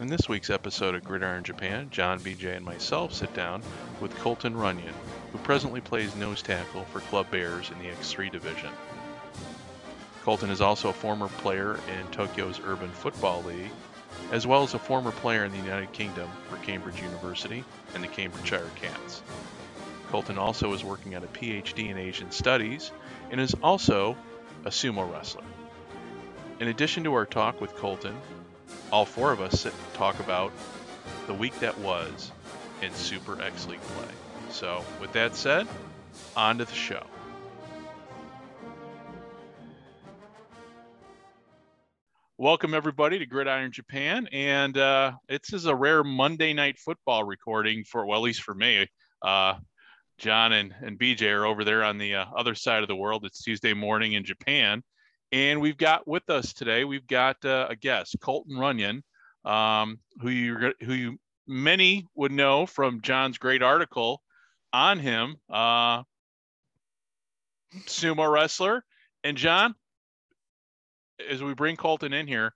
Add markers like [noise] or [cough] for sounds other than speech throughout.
In this week's episode of Gridiron Japan, John, BJ, and myself sit down with Colton Runyon, who presently plays nose tackle for Club Bears in the X3 division. Colton is also a former player in Tokyo's Urban Football League, as well as a former player in the United Kingdom for Cambridge University and the Cambridgeshire Cats. Colton also is working on a PhD in Asian Studies and is also a sumo wrestler. In addition to our talk with Colton, all four of us sit and talk about the week that was in Super X League play. So, with that said, on to the show. Welcome everybody to Gridiron Japan, and uh, this is a rare Monday night football recording for well, at least for me. Uh, John and, and BJ are over there on the uh, other side of the world. It's Tuesday morning in Japan, and we've got with us today we've got uh, a guest, Colton Runyon, um, who you who you many would know from John's great article on him, uh, sumo wrestler. And John, as we bring Colton in here,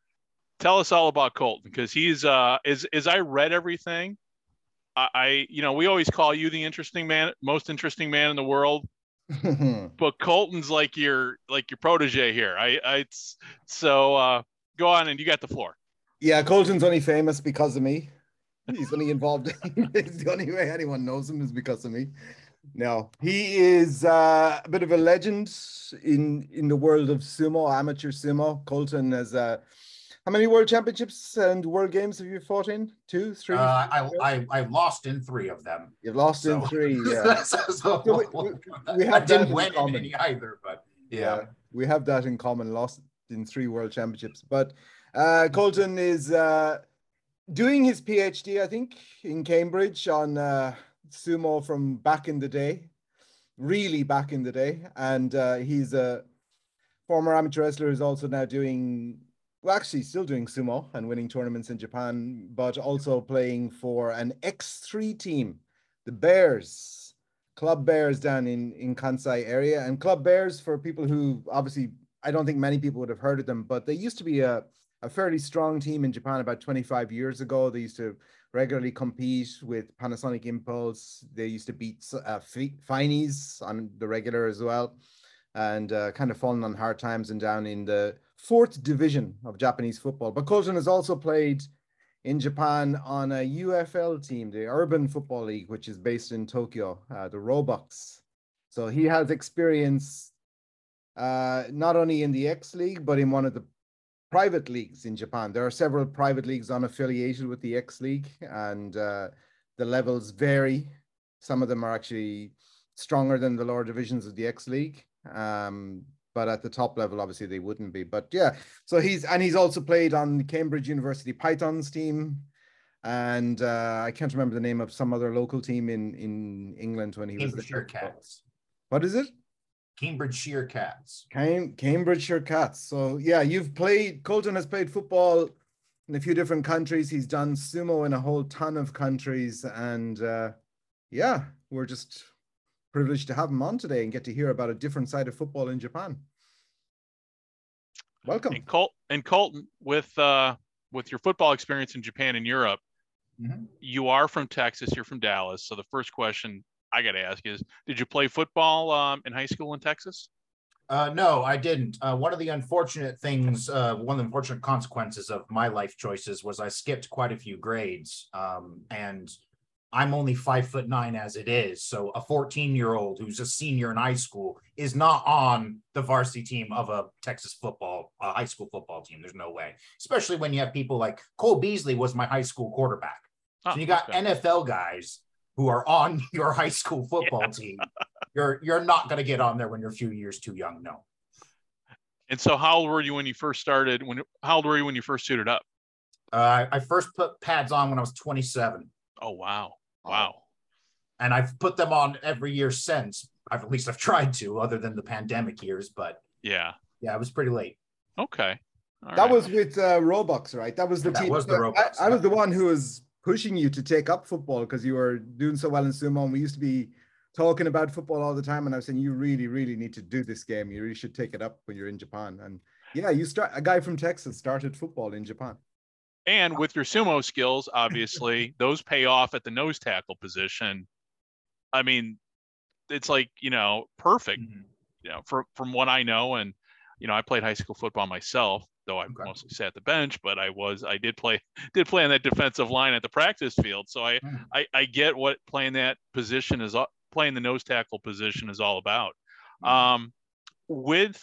tell us all about Colton because he's uh as as I read everything, I, I you know we always call you the interesting man, most interesting man in the world. [laughs] but Colton's like your like your protege here. I I so uh go on and you got the floor. Yeah, Colton's only famous because of me. He's only involved. [laughs] it's the only way anyone knows him is because of me. No, he is uh, a bit of a legend in in the world of sumo, amateur sumo. Colton has uh, how many world championships and world games have you fought in? Two, three? Uh, I, I I lost in three of them. You've lost so. in three. [laughs] Yeah. so, so, we, we, we, have I didn't win in any either, but yeah. yeah. we have that in common. Lost in three world championships, but uh, Colton is uh, doing his PhD, I think, in Cambridge on uh, sumo from back in the day, really back in the day. And uh, he's a former amateur wrestler who's also now doing, well, actually still doing sumo and winning tournaments in Japan, but also playing for an X3 team, the Bears, Club Bears down in, in Kansai area. And Club Bears, for people who obviously, I don't think many people would have heard of them, but they used to be a, a fairly strong team in Japan about 25 years ago. They used to regularly compete with Panasonic Impulse. They used to beat uh, Finies on the regular as well, and uh, kind of fallen on hard times and down in the fourth division of Japanese football. But Colton has also played in Japan on a UFL team, the Urban Football League, which is based in Tokyo, uh, the Roebucks. So he has experience uh, not only in the X League, but in one of the private leagues in Japan. There are several private leagues unaffiliated with the X League, and uh, the levels vary. Some of them are actually stronger than the lower divisions of the X League. Um, but at the top level, obviously they wouldn't be. But yeah, so he's and he's also played on Cambridge University Pythons team, and uh, I can't remember the name of some other local team in in England when he Cambridge was there. Cats. What is it? Cambridgeshire Cats. Cam- Cambridgeshire Cats. So yeah, you've played. Colton has played football in a few different countries. He's done sumo in a whole ton of countries, and uh, yeah, we're just privileged to have him on today and get to hear about a different side of football in Japan. Welcome. And, Col- and Colton, with uh, with your football experience in Japan and Europe, mm-hmm. you are from Texas. You're from Dallas. So the first question I got to ask is, did you play football um, in high school in Texas? Uh, no, I didn't. Uh, one of the unfortunate things, uh, one of the unfortunate consequences of my life choices was I skipped quite a few grades. Um, and I'm only five foot nine as it is. So a 14 year old who's a senior in high school is not on the varsity team of a Texas football, uh, high school football team. There's no way, especially when you have people like Cole Beasley was my high school quarterback. Oh, so you got okay. NFL guys who are on [laughs] your high school football yeah. team, you're you're not going to get on there when you're a few years too young. No. And so, how old were you when you first started? When how old were you when you first suited up? Uh, I first put pads on when I was 27. Oh wow, wow! And I've put them on every year since. I've at least I've tried to, other than the pandemic years. But yeah, yeah, it was pretty late. Okay. All that right. was with uh, Roebucks, right? That was the that team. Was the Roebucks, I, I was the one who was pushing you to take up football because you were doing so well in sumo. And we used to be talking about football all the time, and I was saying you really, really need to do this game. You really should take it up when you're in Japan. And yeah, you start a guy from Texas started football in Japan. And with your sumo skills, obviously, those pay off at the nose tackle position. I mean, it's like you know perfect. Mhm. You know, from from what I know, and you know, I played high school football myself, though I Okay. mostly sat the bench. But I was I did play [laughs] did play on that defensive line at the practice field, so I Mm. I, I get what playing that position is playing the nose tackle position is all about. Mhm. Um, with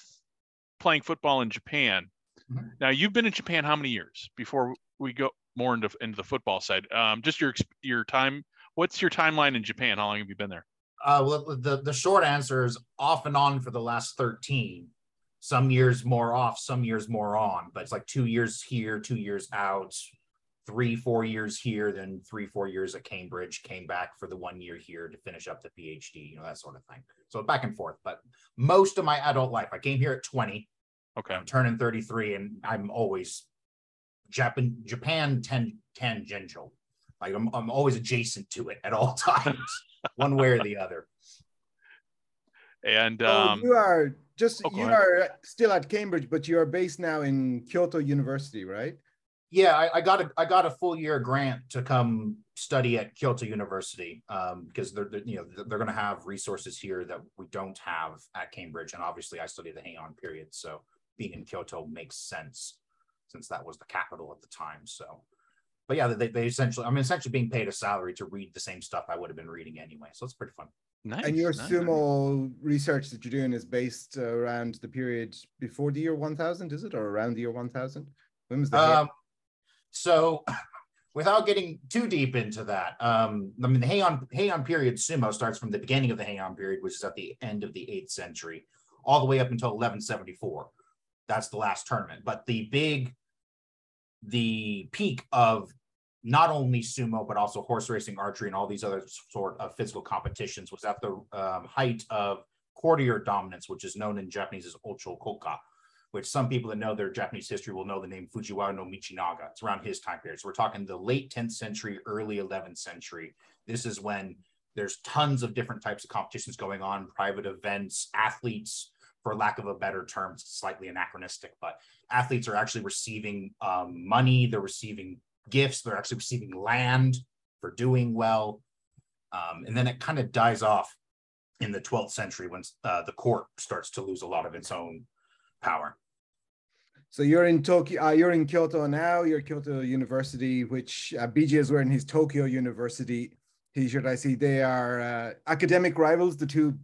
playing football in Japan, Mhm. now you've been in Japan how many years before we go more into into the football side? Um, just your your time. What's your timeline in Japan? How long have you been there? Uh, well, the, the short answer is off and on for the last 13. Some years more off, some years more on, but it's like two years here, two years out, three, four years here, then three, four years at Cambridge, came back for the one year here to finish up the PhD, you know, that sort of thing. So back and forth. But most of my adult life, I came here at 20, Okay. I'm turning 33, and I'm always Japan, Japan ten, tangential. Like I'm, I'm always adjacent to it at all [laughs] times, one way or the other. And So um, you are just oh, you ahead. are still at Cambridge, but you are based now in Kyoto University, right? Yeah, I, I got a I got a full year grant to come study at Kyoto University um, because they're, they're you know they're, they're going to have resources here that we don't have at Cambridge, and obviously I study the Heian period, so being in Kyoto makes sense since that was the capital at the time. So, but yeah, they, they essentially I'm essentially being paid a salary to read the same stuff I would have been reading anyway, so it's pretty fun. nice. and your nice. sumo research that you're doing is based around the period before the year 1000, is it, or around the year 1000? When was the Heian? Um, so, [laughs] without getting too deep into that, um, I mean, the Heian Heian period sumo starts from the beginning of the Heian period, which is at the end of the eighth century, all the way up until 1174. That's the last tournament. But the big, the peak of not only sumo but also horse racing, archery, and all these other sort of physical competitions was at the um, height of courtier dominance, which is known in Japanese as Ocho Kokka which some people that know their Japanese history will know the name Fujiwara no Michinaga. It's around his time period. So we're talking the late 10th century, early 11th century. This is when there's tons of different types of competitions going on, private events, athletes, for lack of a better term, slightly anachronistic, but athletes are actually receiving um, money, they're receiving gifts, they're actually receiving land for doing well. Um, and then it kind of dies off in the 12th century when uh, the court starts to lose a lot of its own power. So you're in Tokyo, uh, you're in Kyoto now, you're Kyoto University, which uh, BJ is wearing his Tokyo University t-shirt. I see they are uh, academic rivals, the two.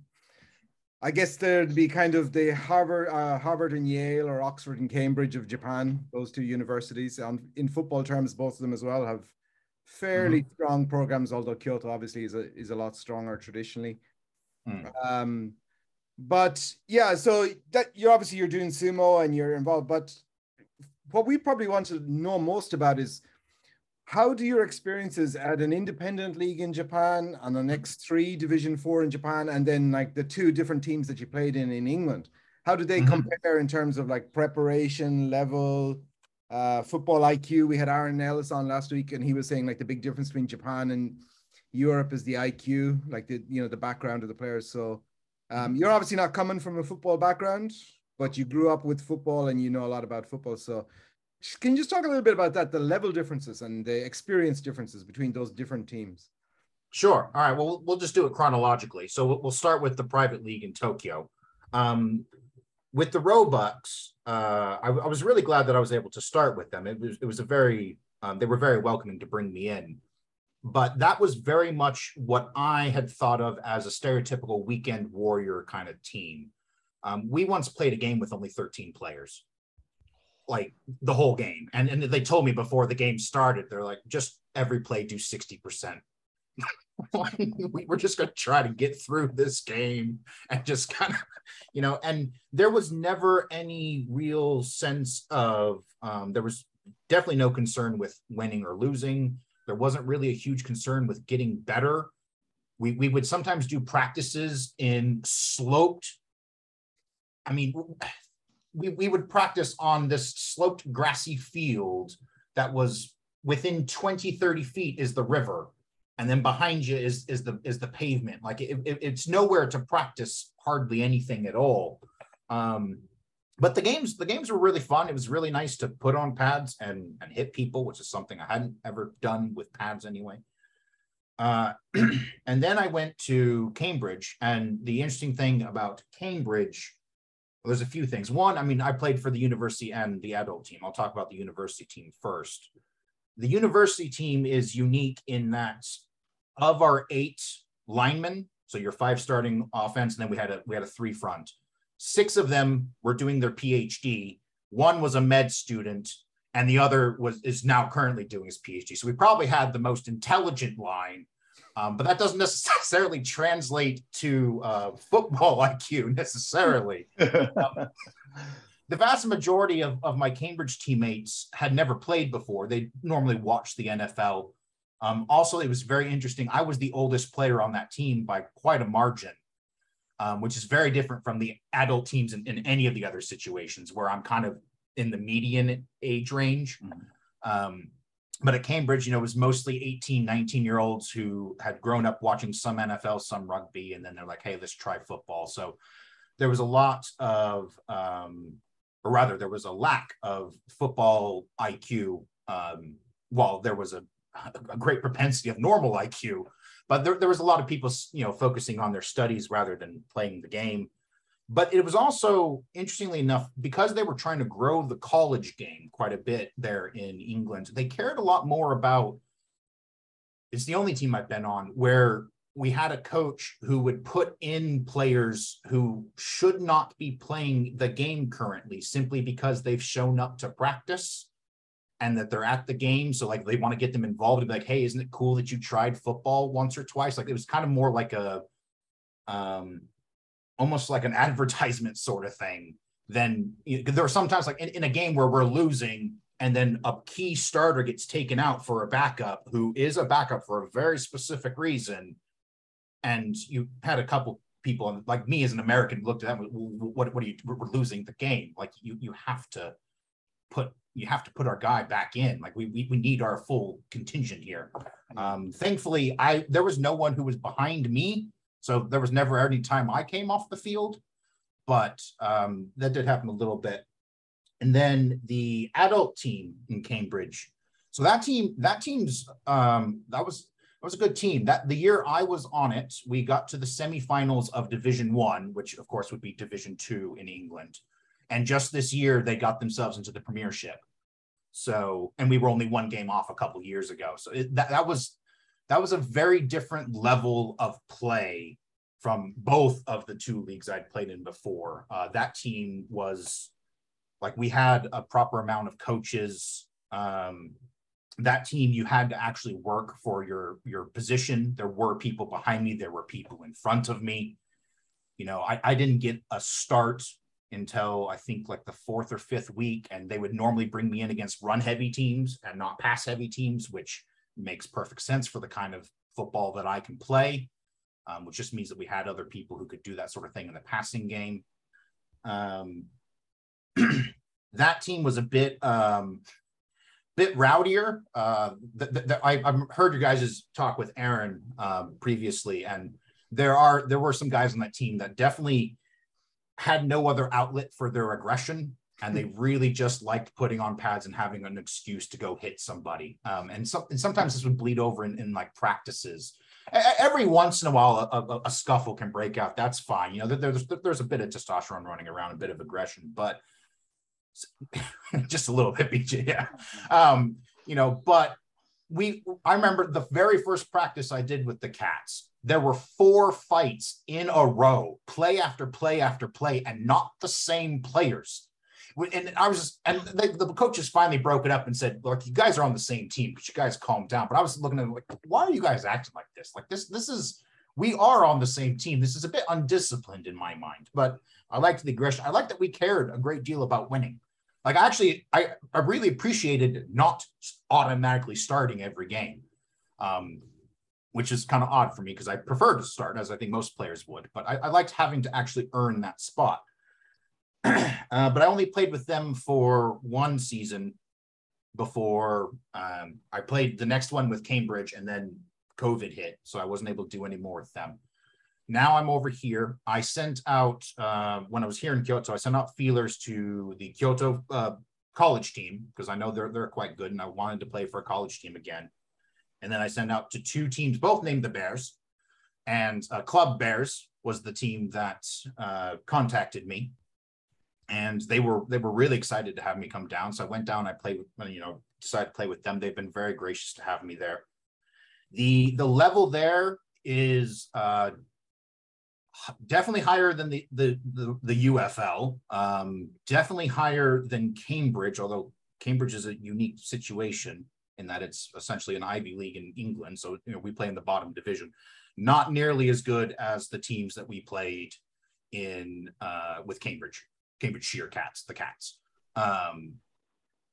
I guess there'd be kind of the Harvard, uh, Harvard and Yale or Oxford and Cambridge of Japan, those two universities. And in football terms, both of them as well have fairly strong programs, although Kyoto obviously is a, is a lot stronger traditionally. Mm. Um, but yeah, so that you're obviously you're doing sumo and you're involved, but what we probably want to know most about is how do your experiences at an independent league in Japan and the X3 Division 4 in Japan and then like the two different teams that you played in in England how do they Mhm. compare in terms of like preparation level uh football IQ we had Aaron Ellis on last week and he was saying like the big difference between Japan and Europe is the IQ like the you know the background of the players so um, you're obviously not coming from a football background, but you grew up with football and you know a lot about football. So, can you just talk a little bit about that, the level differences and the experience differences between those different teams? Sure. All right. Well, we'll- just do it chronologically. So we'll, start with the private league in Tokyo. Um, with the Roebucks, uh, I, I was really glad that I was able to start with them. It was it was a very um, they were very welcoming to bring me in, but that was very much what I had thought of as a stereotypical weekend warrior kind of team. Um, we once played a game with only 13 players, like the whole game, and and they told me before the game started, they're like, just every play do 60 percent. [laughs] we were just going to try to get through this game and just kind of [laughs] you know and there was never any real sense of um, there was definitely no concern with winning or losing. There wasn't really a huge concern with getting better. We, we would sometimes do practices in sloped i mean we, we would practice on this sloped grassy field that was within 20 30 feet is the river and then behind you is is the is the pavement like it, it- it's nowhere to practice hardly anything at all um but the games the games were really fun. It was really nice to put on pads and and hit people, which is something I hadn't ever done with pads anyway. Uh, [clears throat] and then I went to Cambridge, and the interesting thing about Cambridge, well, there's a few things. One, I mean, I played for the university and the adult team. I'll talk about the university team first. The university team is unique in that of our eight linemen, so your five starting offense, and then we had a we had a three front. Six of them were doing their PhD. One was a med student, and the other was is now currently doing his PhD. So we probably had the most intelligent line, um, but that doesn't necessarily translate to uh, football [laughs] IQ necessarily. um, [laughs] the vast majority of, of my Cambridge teammates had never played before. They normally watched the NFL. Um, also, it was very interesting. I was the oldest player on that team by quite a margin, um, which is very different from the adult teams in, in, any of the other situations where I'm kind of in the median age range. Mm-hmm. But at Cambridge, you know, it was mostly 18, 19 year olds who had grown up watching some NFL, some rugby, and then they're like, hey, let's try football. So there was a lot of um, or rather, there was a lack of football IQ. Um, while there was a, a great propensity of normal IQ, but there, there was a lot of people, you know, focusing on their studies rather than playing the game. But it was also, interestingly enough, because they were trying to grow the college game quite a bit there in England, they cared a lot more about. It's the only team I've been on where we had a coach who would put in players who should not be playing the game currently simply because they've shown up to practice and that they're at the game. So like they want to get them involved and be like, hey, isn't it cool that you tried football once or twice? Like it was kind of more like a um almost like an [laughs] advertisement sort of thing. Then there are sometimes like in, in a game where we're losing and then a key starter gets taken out for a backup who is a backup for a very specific reason and you had a couple people like me as an American looked at that. What what are you? We're losing the game. Like you you have to put you have to put our guy back in. Like we we, we need our full contingent here. Um, thankfully, I there was no one who was behind me, so there was never any time I came off the field. But um, that did happen a little bit. And then the adult team in Cambridge. So that team, that team's um, that was it was a good team. That the year I was on it, we got to the semifinals of Division One, which of course would be Division Two in England. And just this year, they got themselves into the Premiership. So, and we were only one game off a couple years ago. So it, that that was that was a very different level of play from both of the two leagues I'd played in before. Uh, that team was like we had a proper amount of coaches. Um, that team you had to actually work for your your position there were people behind me there were people in front of me you know i, I didn't get a start until i think like the fourth or fifth week and they would normally bring me in against run heavy teams and not pass heavy teams which makes perfect sense for the kind of football that i can play um, which just means that we had other people who could do that sort of thing in the passing game um, [clears throat] that team was a bit um, bit rowdier. Uh, I, have heard you guys' talk with Aaron um, previously, and there are there were some guys on that team that definitely had no other outlet for their aggression, and they really just liked putting on pads and having an excuse to go hit somebody. Um, and, so, and sometimes this would bleed over in, in like practices. Every once in a while, a, a, a, scuffle can break out. That's fine. You know, there's there's a bit of testosterone running around, a bit of aggression, but [laughs] just a little bit, BJ. [laughs] Yeah. Um, you know, but we, I remember the very first practice I did with the Cats, there were four fights in a row, play after play after play, and not the same players. And I was just, and they, the coaches finally broke it up and said, "Look, you guys are on the same team, but you guys calm down." But I was looking at like, "Why are you guys acting like this? Like this, this is we are on the same team. This is a bit undisciplined in my mind, but I liked the aggression. I liked that we cared a great deal about winning. Like actually, I, I really appreciated not automatically starting every game, um, which is kind of odd for me because I prefer to start as I think most players would. But I, I liked having to actually earn that spot. [clears throat] uh, but I only played with them for one season before um, I played the next one with Cambridge, and then COVID hit, so I wasn't able to do any more with them. now I'm over here. I sent out uh, when I was here in Kyoto. I sent out feelers to the Kyoto uh, college team because I know they're they're quite good, and I wanted to play for a college team again. And then I sent out to two teams, both named the Bears, and uh, Club Bears was the team that uh, contacted me, and they were they were really excited to have me come down. So I went down. I played with you know decided to play with them. They've been very gracious to have me there. The the level there is uh, definitely higher than the the the, the UFL. Um, definitely higher than Cambridge, although Cambridge is a unique situation in that it's essentially an Ivy League in England. So you know we play in the bottom division. Not nearly as good as the teams that we played in uh, with Cambridge, Cambridgeshire Cats, the Cats. Um,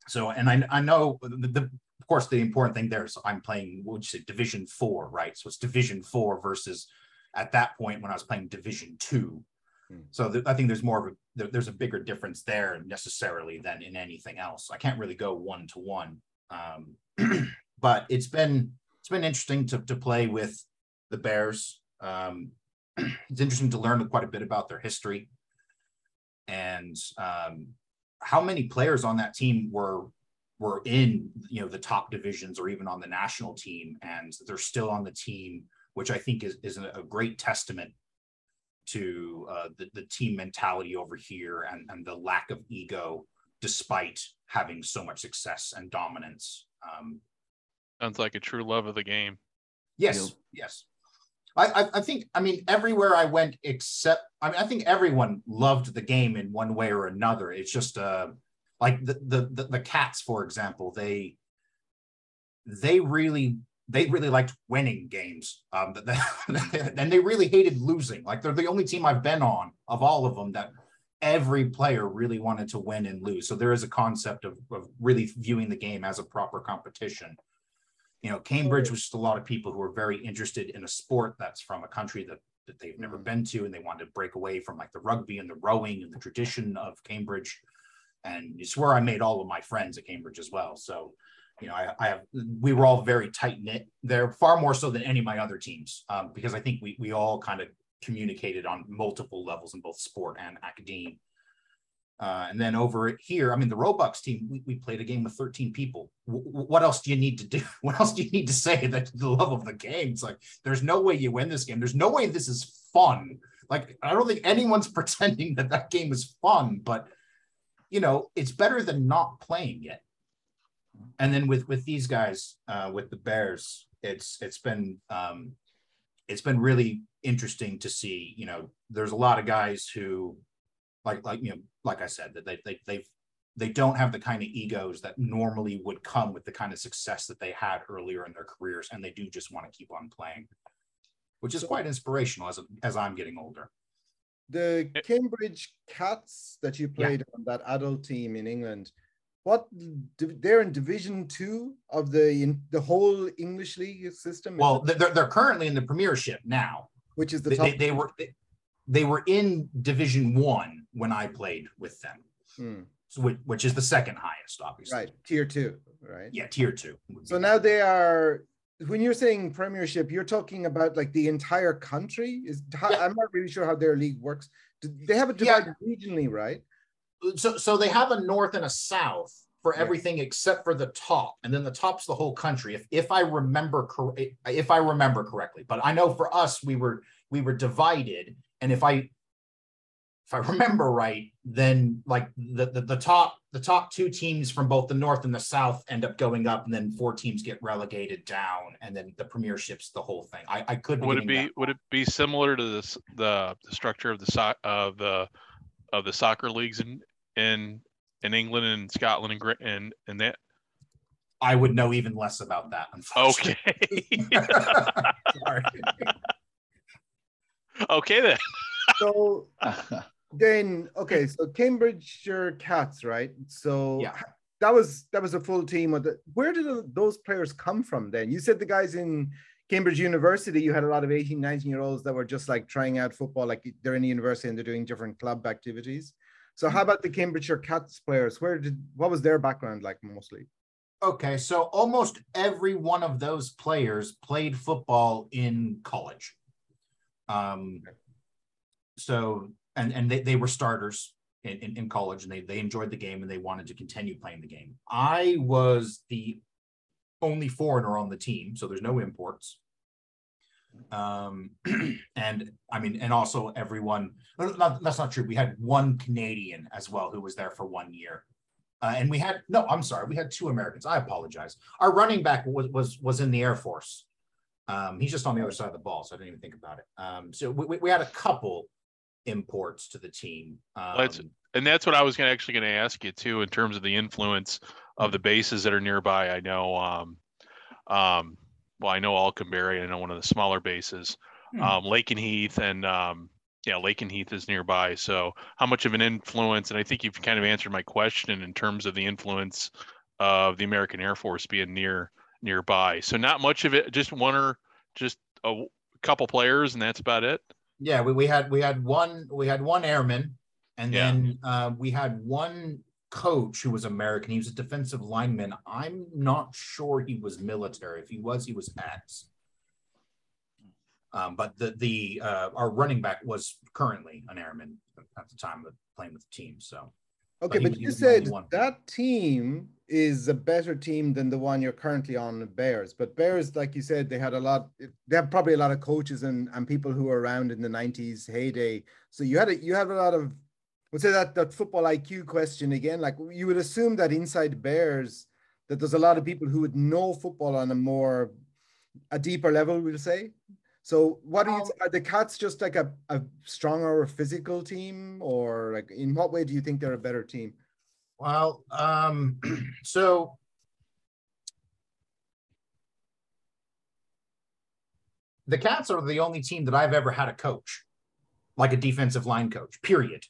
so and I I know the, the of course the important thing there is I'm playing what would you say Division Four, right? So it's Division Four versus at that point when I was playing Division Two. Hmm. So th- I think there's more of a there, there's a bigger difference there necessarily than in anything else. I can't really go one to one, um, [clears throat] but it's been it's been interesting to to play with the Bears. Um, [clears throat] it's interesting to learn quite a bit about their history and um, how many players on that team were were in you know the top divisions or even on the national team and they're still on the team which I think is, is a great testament to uh, the, the team mentality over here and, and the lack of ego, despite having so much success and dominance. Um, Sounds like a true love of the game. Yes, yes. I, I, think, I mean, everywhere I went, except, I mean, I think everyone loved the game in one way or another. It's just uh, like the, the, the, the cats, for example, they, they really they really liked winning games. Um, [laughs] and they really hated losing. Like they're the only team I've been on of all of them that every player really wanted to win and lose. So there is a concept of, of really viewing the game as a proper competition. You know, Cambridge was just a lot of people who were very interested in a sport that's from a country that, that they've never mm-hmm. been to, and they wanted to break away from like the rugby and the rowing and the tradition of Cambridge. And it's where I made all of my friends at Cambridge as well. So you know, I, I, have we were all very tight knit there, far more so than any of my other teams, um, because I think we we all kind of communicated on multiple levels in both sport and academia. Uh, and then over here, I mean, the Roebucks team, we, we played a game with 13 people. W- what else do you need to do? [laughs] What else do you need to say that the love of the game? It's like, there's no way you win this game. There's no way this is fun. Like, I don't think anyone's [laughs] pretending that that game is fun, but, you know, it's better than not playing it and then with with these guys, uh, with the Bears, it's it's been um, it's been really interesting to see. You know, there's a lot of guys who, like like you know, like I said, that they they they've they don't have the kind of egos that normally would come with the kind of success that they had earlier in their careers, and they do just want to keep on playing, which is quite inspirational as as I'm getting older. The Cambridge Cats that you played yeah. on that adult team in England, what they're in division two of the in the whole english league system well they're, they're currently in the premiership now which is the they, top they, they were they, they, were in division one when i played with them. Hmm. so which, which is the second highest obviously. Right tier two right? Yeah tier two so now they are when you're saying premiership you're talking about like the entire country? Is how, yeah. i'm not really sure how their league works. They have it divided yeah. regionally right? So so they have a north and a south for everything except for the top and then the top's the whole country if if i remember cor- if i remember correctly. But i know for us we were we were divided and if i if i [laughs] remember right then like the, the the top the top two teams from both the north and the south end up going up and then four teams get relegated down and then the premiership's the whole thing i i could would it be would it be similar to this the the structure of the so- of the of the soccer leagues in in in England and Scotland and and and that? I would know even less about that. Okay. [laughs] Sorry. [laughs] okay then. so [laughs] then, okay, so Cambridgeshire Cats, right? So yeah. that was that was a full team. Of the, where did those players come from? Then you said the guys in Cambridge University, you had a lot of 18, 19 year olds that were just like trying out football, like they're in the university and they're doing different club activities. So how about the Cambridgeshire Cats players? Where did what was their background like mostly? Okay, so almost every one of those players played football in college. Um, so and and they, they were starters in, in, in college and they, they enjoyed the game and they wanted to continue playing the game. I was the only foreigner on the team, so there's no imports. Um, [clears throat] and I mean, and also everyone, not, that's not true. We had one Canadian as well who was there for one year. Uh, and we had no, I'm sorry, we had two Americans. I apologize. Our running back was was was in the Air Force. Um, he's just on the other side of the ball, so I didn't even think about it. Um, so we, we had a couple imports to the team. Um, that's, and that's what I was gonna, actually going to ask you too, in terms of the influence of the bases that are nearby. I know, um, um, well, I know Alconbury. I know one of the smaller bases, hmm. um, Lakenheath, and um, yeah, Heath is nearby. So, how much of an influence? And I think you've kind of answered my question in terms of the influence of the American Air Force being near nearby. So, not much of it. Just one or just a couple players, and that's about it. Yeah, we, we had we had one we had one airman, and yeah. then uh, we had one coach who was American. He was a defensive lineman. I'm not sure he was military. If he was, he was ex. Um, but the the uh, our running back was currently an airman at the time of playing with the team. So okay, but, but you said that team is a better team than the one you're currently on, Bears. But Bears, like you said, they had a lot. They have probably a lot of coaches and and people who were around in the '90s heyday. So you had a you had a lot of would say that that football IQ question again. Like you would assume that inside Bears, that there's a lot of people who would know football on a more a deeper level. We'll say. So, what do you um, are the Cats just like a, a stronger physical team, or like in what way do you think they're a better team? Well, um, [clears throat] so the Cats are the only team that I've ever had a coach, like a defensive line coach. Period.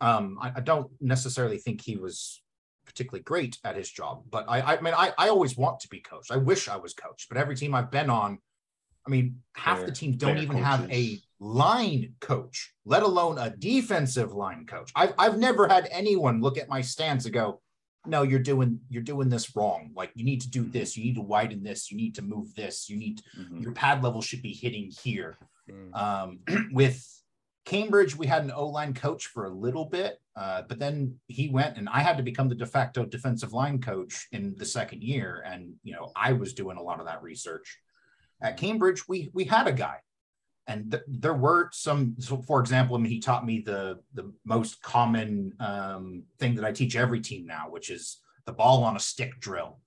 Um, I, I, don't necessarily think he was particularly great at his job, but I, I mean, I, I always want to be coached. I wish I was coached, but every team I've been on, I mean, half the teams don't even coaches. have a line coach, let alone a defensive line coach. I've, I've never had anyone look at my stance and go, no, you're doing you're doing this wrong. Like you need to do this, you need to widen this, you need to move this, you need mm-hmm. your pad level should be hitting here. Mm-hmm. Um, [clears throat] with Cambridge, we had an O line coach for a little bit, uh, but then he went and I had to become the de facto defensive line coach in the second year. And, you know, I was doing a lot of that research. At Cambridge, we, we had a guy. And th- there were some, so for example, I mean, he taught me the, the most common um, thing that I teach every team now, which is the ball on a stick drill,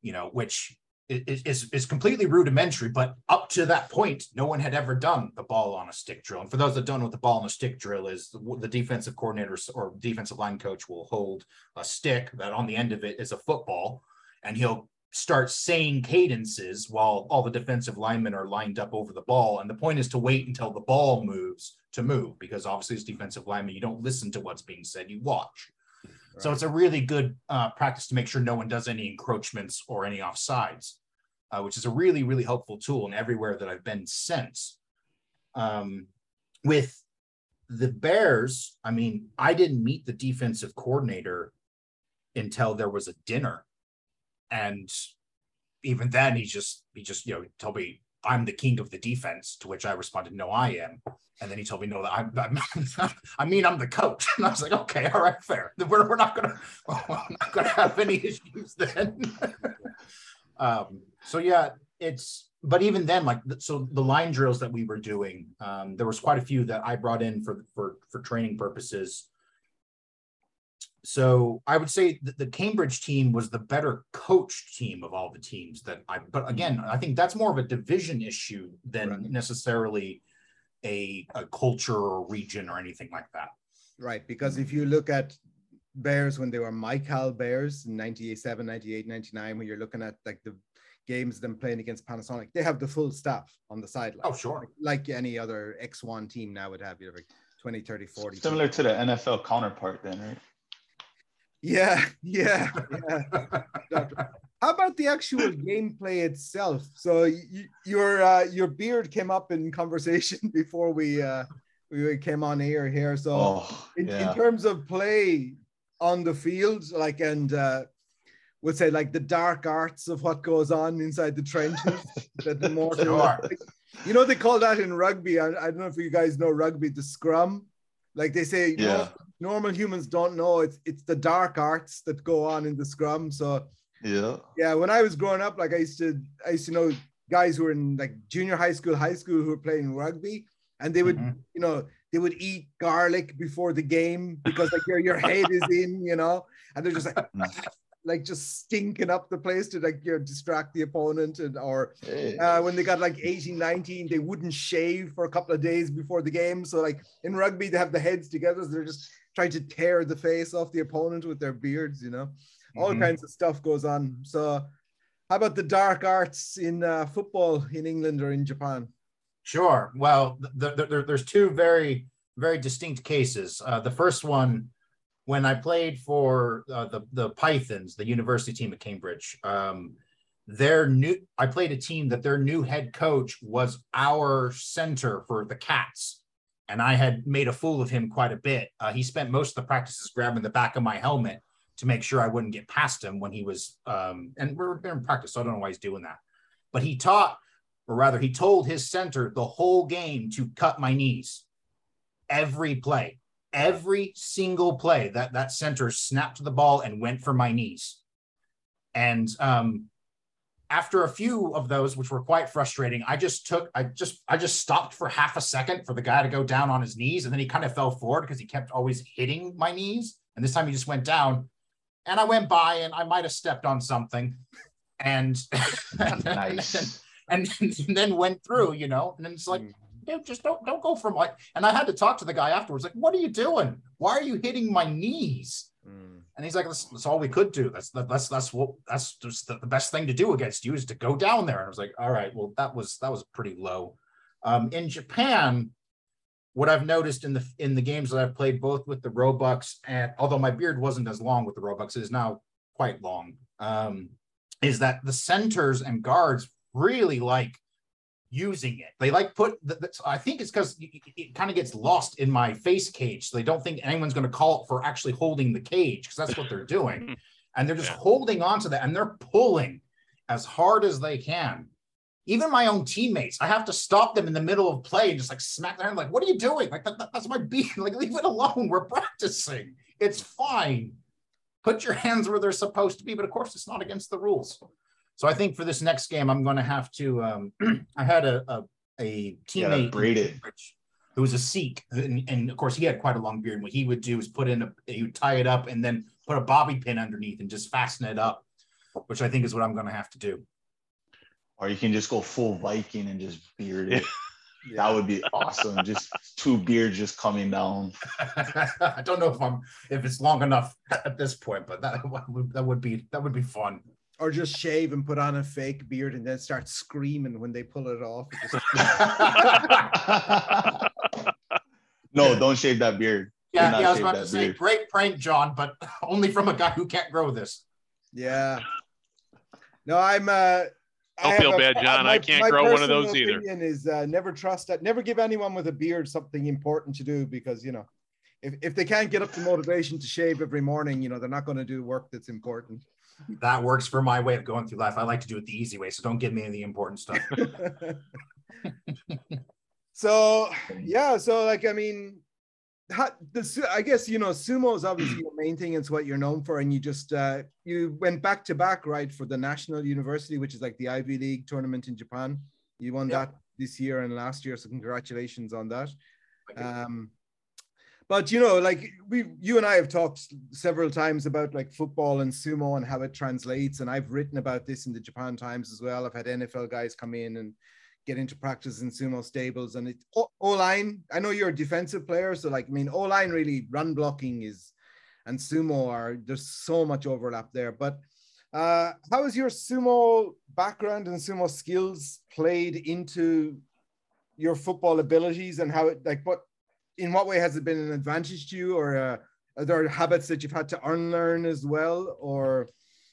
you know, which is, is completely rudimentary, but up to that point, no one had ever done the ball on a stick drill. And for those that don't know what the ball on a stick drill is, the, the defensive coordinator or defensive line coach will hold a stick that on the end of it is a football, and he'll start saying cadences while all the defensive linemen are lined up over the ball. And the point is to wait until the ball moves to move, because obviously as defensive lineman, you don't listen to what's being said, you watch. Right. So it's a really good uh, practice to make sure no one does any encroachments or any offsides uh, which is a really, really helpful tool and everywhere that I've been since. Um, with the Bears, I mean, I didn't meet the defensive coordinator until there was a dinner. And even then he just he just you know told me I'm the king of the defense, to which I responded, No, I am. And then he told me, No, that I'm, I'm [laughs] I mean I'm the coach. And I was like, Okay, all right, fair. We're, we're not gonna [laughs] we're not gonna have any issues then. [laughs] um, so yeah, it's but even then, like so the line drills that we were doing, um, there was quite a few that I brought in for for for training purposes. So I would say that the Cambridge team was the better coached team of all the teams that I. But again, I think that's more of a division issue than right. necessarily a, a culture or region or anything like that. Right, because if you look at Bears when they were Mycal Bears in 97, 98, 99, when you're looking at like the games them playing against Panasonic, they have the full staff on the sideline. Oh, sure. Like, like any other X1 team now would have, you know, 20, 30, 40. Similar to the NFL counterpart, then, right? Yeah, yeah, yeah. [laughs] How about the actual gameplay itself? So you, your uh, your beard came up in conversation [laughs] before we uh, we came on air here. So oh, in, yeah. in terms of play on the field, like and uh, would say like the dark arts of what goes on inside the trenches [laughs] that the more sure. You know they call that in rugby. I, I don't know if you guys know rugby, the scrum. Like they say, Yeah. No- normal humans don't know. It's it's the dark arts that go on in the scrum. So Yeah. yeah, when I was growing up, like I used to I used to know guys who were in like junior high school, high school who were playing rugby, and they would, Mhm. you know, they would eat garlic before the game because like your your head is [laughs] in, you know, and they're just like [laughs] like just stinking up the place to like you know, distract the opponent and or uh, when they got like 18 19 they wouldn't shave for a couple of days before the game so like in rugby they have the heads together so they're just trying to tear the face off the opponent with their beards you know all Mhm. kinds of stuff goes on so how about the dark arts in uh, football in england or in japan Sure. Well, th- th- th- there's two very, very distinct cases. Uh, the first one, when I played for uh, the the Pythons, the university team at Cambridge, um, their new I played a team that their new head coach was our center for the Cats, and I had made a fool of him quite a bit. Uh, he spent most of the practices grabbing the back of my helmet to make sure I wouldn't get past him when he was. Um, and we're in practice, so I don't know why he's doing that. But he taught or rather, he told his center the whole game to cut my knees. Every play, every single play that that center snapped the ball and went for my knees. And um, after a few of those, which were quite frustrating, I just took, I just, I just stopped for half a second for the guy to go down on his knees, and then he kind of fell forward because he kept always hitting my knees. And this time he just went down, and I went by, and I might have stepped on something, and [laughs] nice. and, and then went through, you know, and then it's like, hmm. dude, just don't don't go from like. And I had to talk to the guy afterwards, like, what are you doing? Why are you hitting my knees? Hmm. And he's like, that's, that's all we could do. That's that's that's what that's just the, the best thing to do against you is to go down there. And I was like, all right, well, that was that was pretty low. Um, in Japan, what I've noticed in the in the games that I've played, both with the Roebucks and although my beard wasn't as long with the Roebucks, it is now quite long. Um, is that the centers and guards really like using it. They like put. The, the- I think it's because it, it kind of gets lost in my face cage, so they don't think anyone's going to call it for actually holding the cage because that's what they're doing, [laughs] and they're just Yeah. holding on to that and they're pulling as hard as they can. Even my own teammates, I have to stop them in the middle of play and just like smack their hand, like, "What are you doing? Like that, that- that's my beat. [laughs] Like leave it alone. We're practicing. It's fine. Put your [laughs] hands where they're supposed to be, but of course, it's not against the rules." So I think for this next game, I'm going to have to. Um, [clears throat] I had a a, a teammate braid in it. Cambridge who was a Sikh, and, and of course he had quite a long beard. And what he would do is put in a, he would tie it up and then put a bobby pin underneath and just fasten it up, which I think is what I'm going to have to do. Or you can just go full Viking and just beard it. [laughs] That would be awesome. Just two beards just coming down. [laughs] I don't know if I'm if it's long enough at this point, but that [laughs] would that would be that would be fun. Or just shave and put on a fake beard and then start screaming when they pull it off [laughs] no, don't shave that beard. Yeah, yeah, I was about to say, beard. great prank, John, but [laughs] only from a guy who can't grow this. Yeah. No, I'm. uh I Don't have feel a- bad, John. I can't grow one of those either. opinion Is uh, never trust that. Never give anyone with a beard something important to do because you know, if if they can't get up the motivation to shave every morning, you know, they're not going to do work that's important. That works for my way of going through life. I like to do it the easy way, so don't give me any of the important stuff. [laughs] [laughs] so yeah, so like I mean, how, the I guess you know sumo is obviously your main thing. It's what you're known for, and you just uh, you went back to back right for the national university, which is like the Ivy League tournament in Japan. You won Yeah. that this year and last year, so congratulations on that. Um, but you know, like we, you and I have talked several times about like football and sumo and how it translates, and I've written about this in the Japan Times as well. I've had NFL guys come in and get into practice in sumo stables, and it O line. I know you're a defensive player, so like I mean, O line really run blocking is, and sumo are there's so much overlap there. But uh, how has your sumo background and sumo skills played into your football abilities, and how it like what in what way has it been an advantage to you, or uh, are there habits that you've had to unlearn as well, or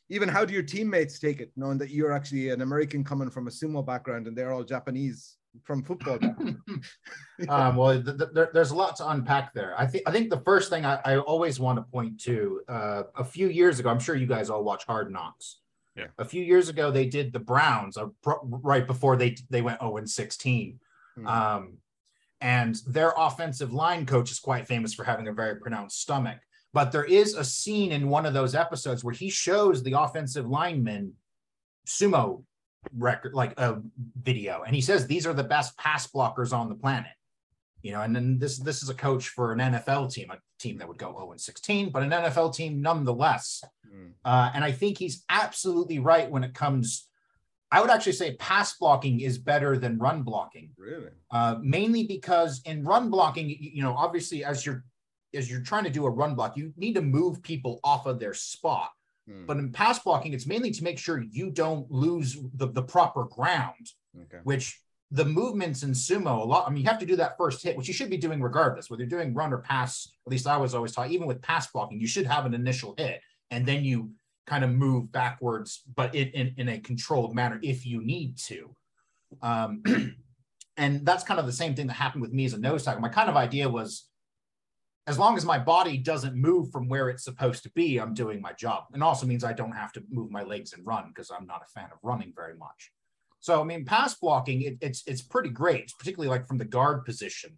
even how do your teammates take it, knowing that you're actually an American coming from a sumo background and they're all Japanese from football? [laughs] [laughs] um, well, th- th- there- there's a lot to unpack there. I think I think the first thing I, I always want to point to uh, a few years ago. I'm sure you guys all watch Hard Knocks. Yeah. A few years ago, they did the Browns uh, pro- right before they they went 0 and 16. Hmm. Um, and their offensive line coach is quite famous for having a very pronounced stomach. But there is a scene in one of those episodes where he shows the offensive lineman sumo record, like a video, and he says these are the best pass blockers on the planet. You know, and then this this is a coach for an NFL team, a team that would go 0 and 16, but an NFL team nonetheless. Hmm. Uh, and I think he's absolutely right when it comes. I would actually say pass blocking is better than run blocking Really? uh, mainly because in run blocking, you, you know, obviously as you're as you're trying to do a run block, you need to move people off of their spot. Hmm. But in pass blocking, it's mainly to make sure you don't lose the, the proper ground, Okay. which the movements in sumo a lot. I mean, you have to do that first hit, which you should be doing regardless, whether you're doing run or pass. At least I was always taught, even with pass blocking, you should have an initial hit and then you kind of move backwards, but in, in, in a controlled manner if you need to. Um, [clears throat] and that's kind of the same thing that happened with me as a nose tackle. My kind of idea was as long as my body doesn't move from where it's supposed to be, I'm doing my job. And also means I don't have to move my legs and run because I'm not a fan of running very much. So I mean, pass blocking, it, it's it's pretty great, it's particularly like from the guard position,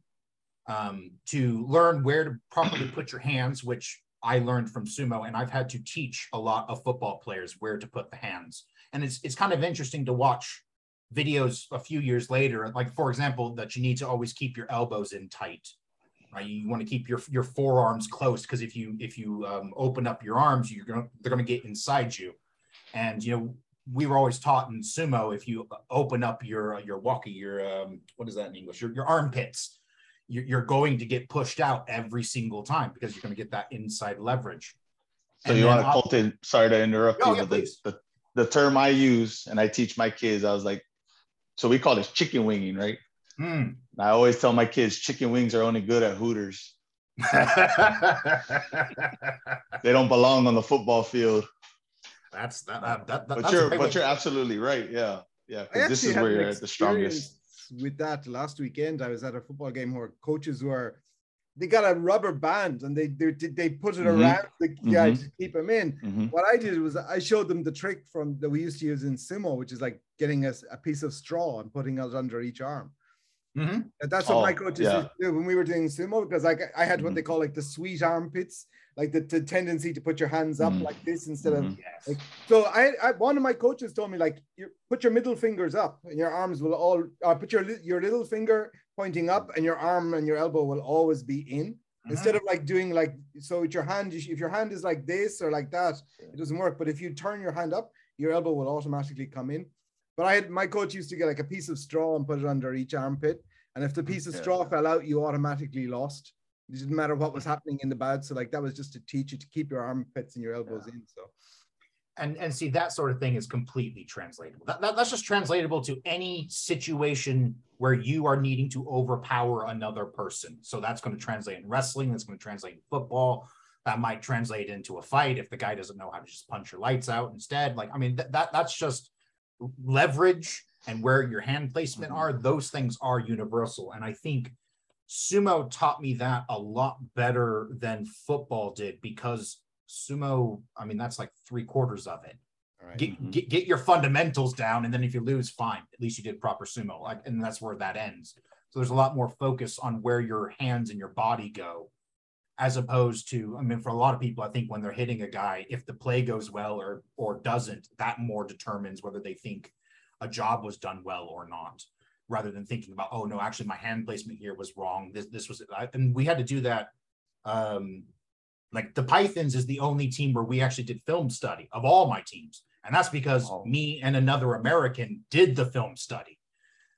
um, to learn where to properly put your hands, which I learned from sumo, and I've had to teach a lot of football players where to put the hands. And it's it's kind of interesting to watch videos a few years later, like for example, that you need to always keep your elbows in tight. Right, you want to keep your your forearms close because if you if you um, open up your arms, you're gonna they're gonna get inside you, and you know we were always taught in sumo if you open up your your walkie your um, what is that in English your your armpits, you're, going to get pushed out every single time because you're going to get that inside leverage. So And you want to I'll- Sorry to interrupt Oh, you, yeah, but the, the the term I use and I teach my kids, I was like, so we call this chicken winging, right? Hmm. And I always tell my kids, chicken wings are only good at Hooters. [laughs] They don't belong on the football field. that's that, that, that, But that's you're but you're absolutely right. Yeah, yeah. This is where you're at the strongest. Experience With that last weekend, I was at a football game where coaches were they got a rubber band and they they, they put it Mhm. around the guy Mhm. to keep him in. Mhm. What I did was I showed them the trick from that we used to use in sumo, which is like getting a, a piece of straw and putting it under each arm. Mhm. That's what my Oh, coaches yeah. used to do when we were doing sumo because like I had what Mhm. they call like the sweet armpits, like the, the tendency to put your hands up Mhm. like this instead of Mhm. Yes. like so I, I one of my coaches told me like you put your middle fingers up and your arms will all uh, put your your little finger pointing up and your arm and your elbow will always be in instead of like doing like so with your hand if your hand is like this or like that it doesn't work but if you turn your hand up your elbow will automatically come in but I had my coach used to get like a piece of straw and put it under each armpit and if the piece of Yeah. straw fell out you automatically lost it didn't matter what was happening in the bout so like that was just to teach you to keep your armpits and your elbows in so and and see that sort of thing is completely translatable. That, that- that's just translatable to any situation where you are needing to overpower another person. So that's going to translate in wrestling. That's going to translate in football. That might translate into a fight if the guy doesn't know how to just punch your lights out instead. Like I mean, th- that that's just leverage and where your hand placement Mhm. are. Those things are universal, and I think sumo taught me that a lot better than football did because sumo i mean that's like three quarters of it. All right. Get, Mhm. get get your fundamentals down and then if you lose fine. At least you did proper sumo like and that's where that ends. So there's a lot more focus on where your hands and your body go as opposed to i mean for a lot of people i think when they're hitting a guy if the play goes well or or doesn't that more determines whether they think a job was done well or not rather than thinking about oh no actually my hand placement here was wrong. This this was I, and we had to do that um like the pythons is the only team where we actually did film study of all my teams. And that's because Oh. me and another american did the film study.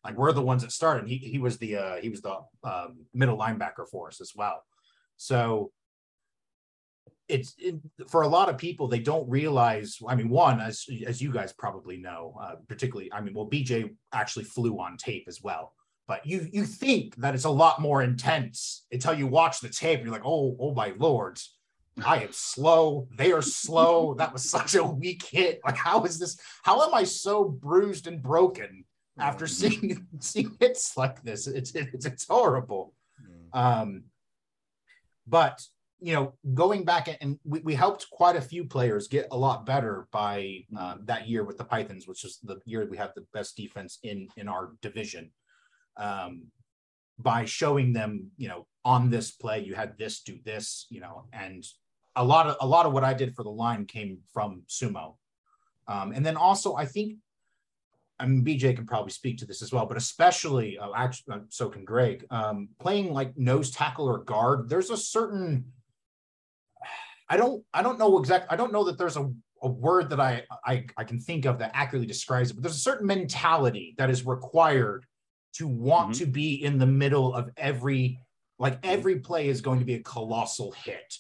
Like we're the ones that started. He, he was the uh he was the um, middle linebacker for us as well. So it's it, for a lot of people they don't realize i mean one as as you guys probably know uh, particularly i mean well bj actually flew on tape as well. But you you think that it's a lot more intense until you watch the tape you're like oh oh my lord i am slow. They are slow. [laughs] That was such a weak hit. Like how is this how am i so bruised and broken after seeing [laughs] seeing hits like this? It's it's, it's horrible. Mm. um, but you know, going back and we, we helped quite a few players get a lot better by uh, that year with the Pythons, which is the year we have the best defense in in our division. Um, by showing them, you know, on this play you had this, do this, you know, and a lot of a lot of what I did for the line came from sumo, um, and then also I think I mean, BJ can probably speak to this as well, but especially, uh, actually, uh, so can Greg. Um, playing like nose tackle or guard, there's a certain. I don't. I don't know exactly I don't know that there's a, a word that I, I I can think of that accurately describes it. But there's a certain mentality that is required to want mm-hmm. to be in the middle of every. Like every play is going to be a colossal hit.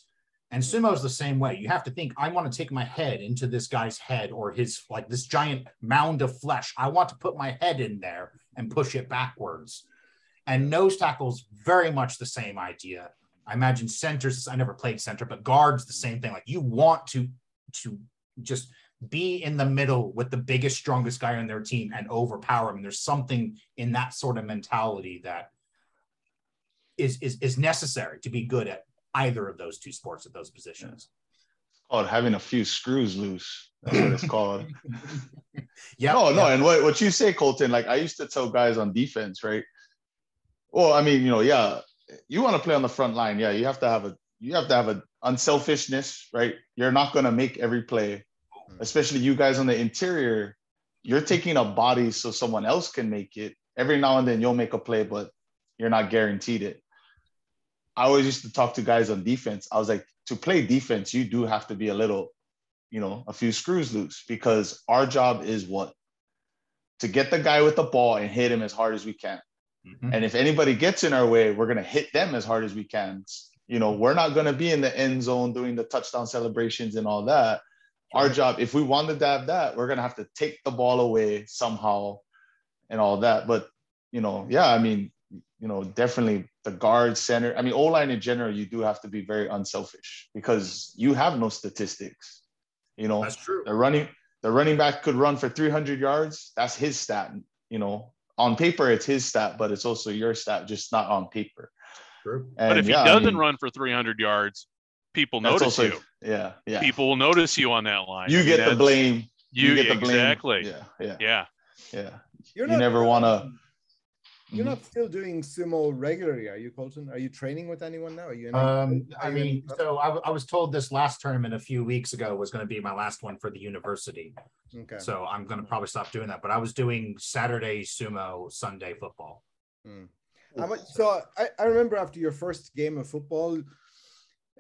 And sumo is the same way. You have to think, I want to take my head into this guy's head or his like this giant mound of flesh. I want to put my head in there and push it backwards. And nose tackles very much the same idea. I imagine centers, I never played center, but guards the same thing. Like you want to to just be in the middle with the biggest, strongest guy on their team and overpower him. There's something in that sort of mentality that is is, is necessary to be good at either of those two sports at those positions. It's called having a few screws loose. That's what it's called. [laughs] yeah. Oh, no, no. And what, what you say, Colton, like I used to tell guys on defense, right? Well, I mean, you know, yeah, you want to play on the front line. Yeah, you have to have a you have to have an unselfishness, right? You're not gonna make every play, hmm. especially you guys on the interior. You're taking up bodies so someone else can make it. Every now and then you'll make a play, but you're not guaranteed it. I always used to talk to guys on defense. I was like, to play defense, you do have to be a little, you know, a few screws loose because our job is what? To get the guy with the ball and hit him as hard as we can. Mm-hmm. And if anybody gets in our way, we're going to hit them as hard as we can. You know, we're not going to be in the end zone doing the touchdown celebrations and all that. Our job, if we wanted to have that, we're going to have to take the ball away somehow and all that. But, you know, yeah, I mean, you know, definitely the guard center. I mean, O line in general, you do have to be very unselfish because you have no statistics. You know, that's true. The running the running back could run for 300 yards. That's his stat. You know, on paper it's his stat, but it's also your stat, just not on paper. True. And but if yeah, he doesn't I mean, run for 300 yards, people notice also, you. Yeah, yeah. People will notice you on that line. You get the blame. You, you get the blame. Exactly. Yeah, yeah, yeah. Yeah. You're you never want to you're mm-hmm. not still doing sumo regularly, are you, Colton? Are you training with anyone now? Are you? Um, I mean, so I, I, was told this last tournament a few weeks ago was going to be my last one for the university. Okay. So I'm going to probably stop doing that. But I was doing Saturday sumo, Sunday football. Hmm. so I, I remember after your first game of football,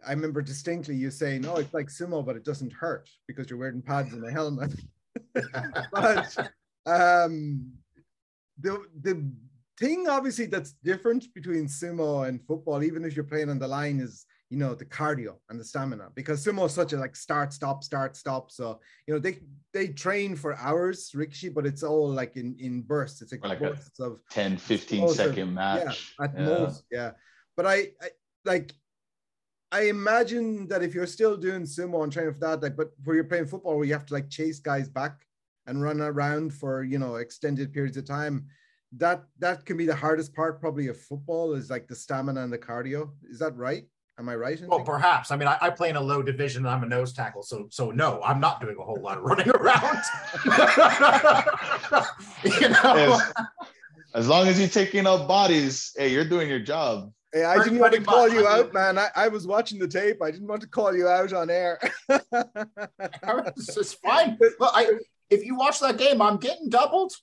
I remember distinctly you saying, "No, it's like sumo, but it doesn't hurt because you're wearing pads and a helmet." [laughs] but [laughs] um, the the thing obviously that's different between sumo and football, even if you're playing on the line, is you know the cardio and the stamina because sumo is such a like start stop start stop. So you know they they train for hours rikishi but it's all like in in bursts. It's like, like bursts of 10 15 second match. yeah, at yeah. most yeah. But I, I like I imagine that if you're still doing sumo and training for that, like, but where you're playing football, where you have to like chase guys back and run around for you know extended periods of time, that that can be the hardest part probably of football is like the stamina and the cardio. Is that right? Am I right? well, perhaps. I mean, I, I, play in a low division and I'm a nose tackle, so so no, I'm not doing a whole lot of [laughs] running around. [laughs] you know, as, as, long as you're taking up bodies, hey, you're doing your job. Hey, I didn't want to call you out, man. I, I was watching the tape. I didn't want to call you out on air. [laughs] it's fine. But I, if you watch that game, I'm getting doubled.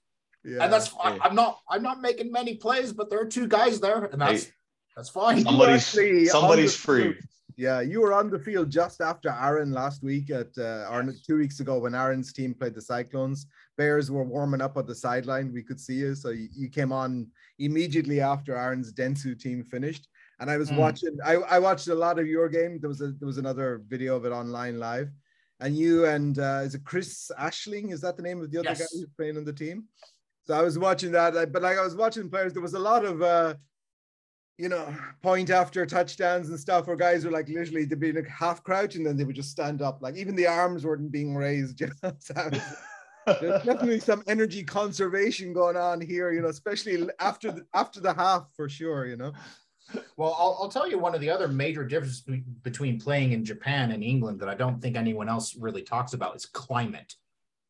Yeah. And that's fine. Hey. I'm not I'm not making many plays, but there are two guys there, and that's hey. that's fine. Somebody's somebody's free. Yeah, you were on the field just after Aaron last week at uh, or two weeks ago when Aaron's team played the Cyclones. Bears were warming up on the sideline. We could see you, so you, you came on immediately after Aaron's Dentsu team finished. And I was mm. watching. I, I watched a lot of your game. There was a there was another video of it online live, and you and uh, is it Chris Ashling? Is that the name of the other yes. guy who's playing on the team? So I was watching that, but like I was watching players, there was a lot of, uh, you know, point after touchdowns and stuff where guys were like literally they'd be like half crouch and then they would just stand up. Like even the arms weren't being raised. [laughs] You know? so there's [laughs] definitely some energy conservation going on here, you know, especially after the after the half for sure, you know. Well, I'll, I'll tell you one of the other major differences be- between playing in Japan and England that I don't think anyone else really talks about is climate.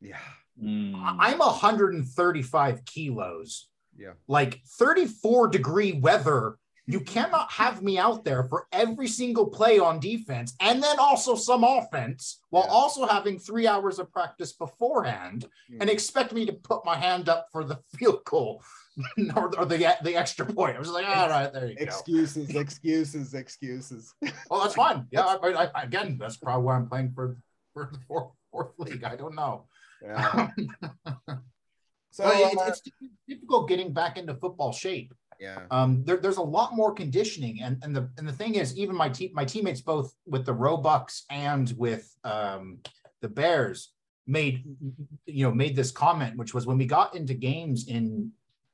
Yeah. Mm. I- I'm 135 kilos. Yeah. Like 34 degree weather. You cannot have me out there for every single play on defense and then also some offense while Yeah. also having three hours of practice beforehand and Mm. expect me to put my hand up for the field goal [laughs] or, or the, the extra point. I was like, all right, there you go. excuses, excuses, excuses. Oh, that's fine. Yeah, I, I, again, that's probably why I'm playing for for the fourth, fourth league. I don't know. Yeah. [laughs] So But it's, uh, it's difficult getting back into football shape. yeah. Um, there, there's a lot more conditioning, and and the and the thing is, even my team, my teammates, both with the Roebucks and with um, the Bears, made you know made this comment, which was when we got into games in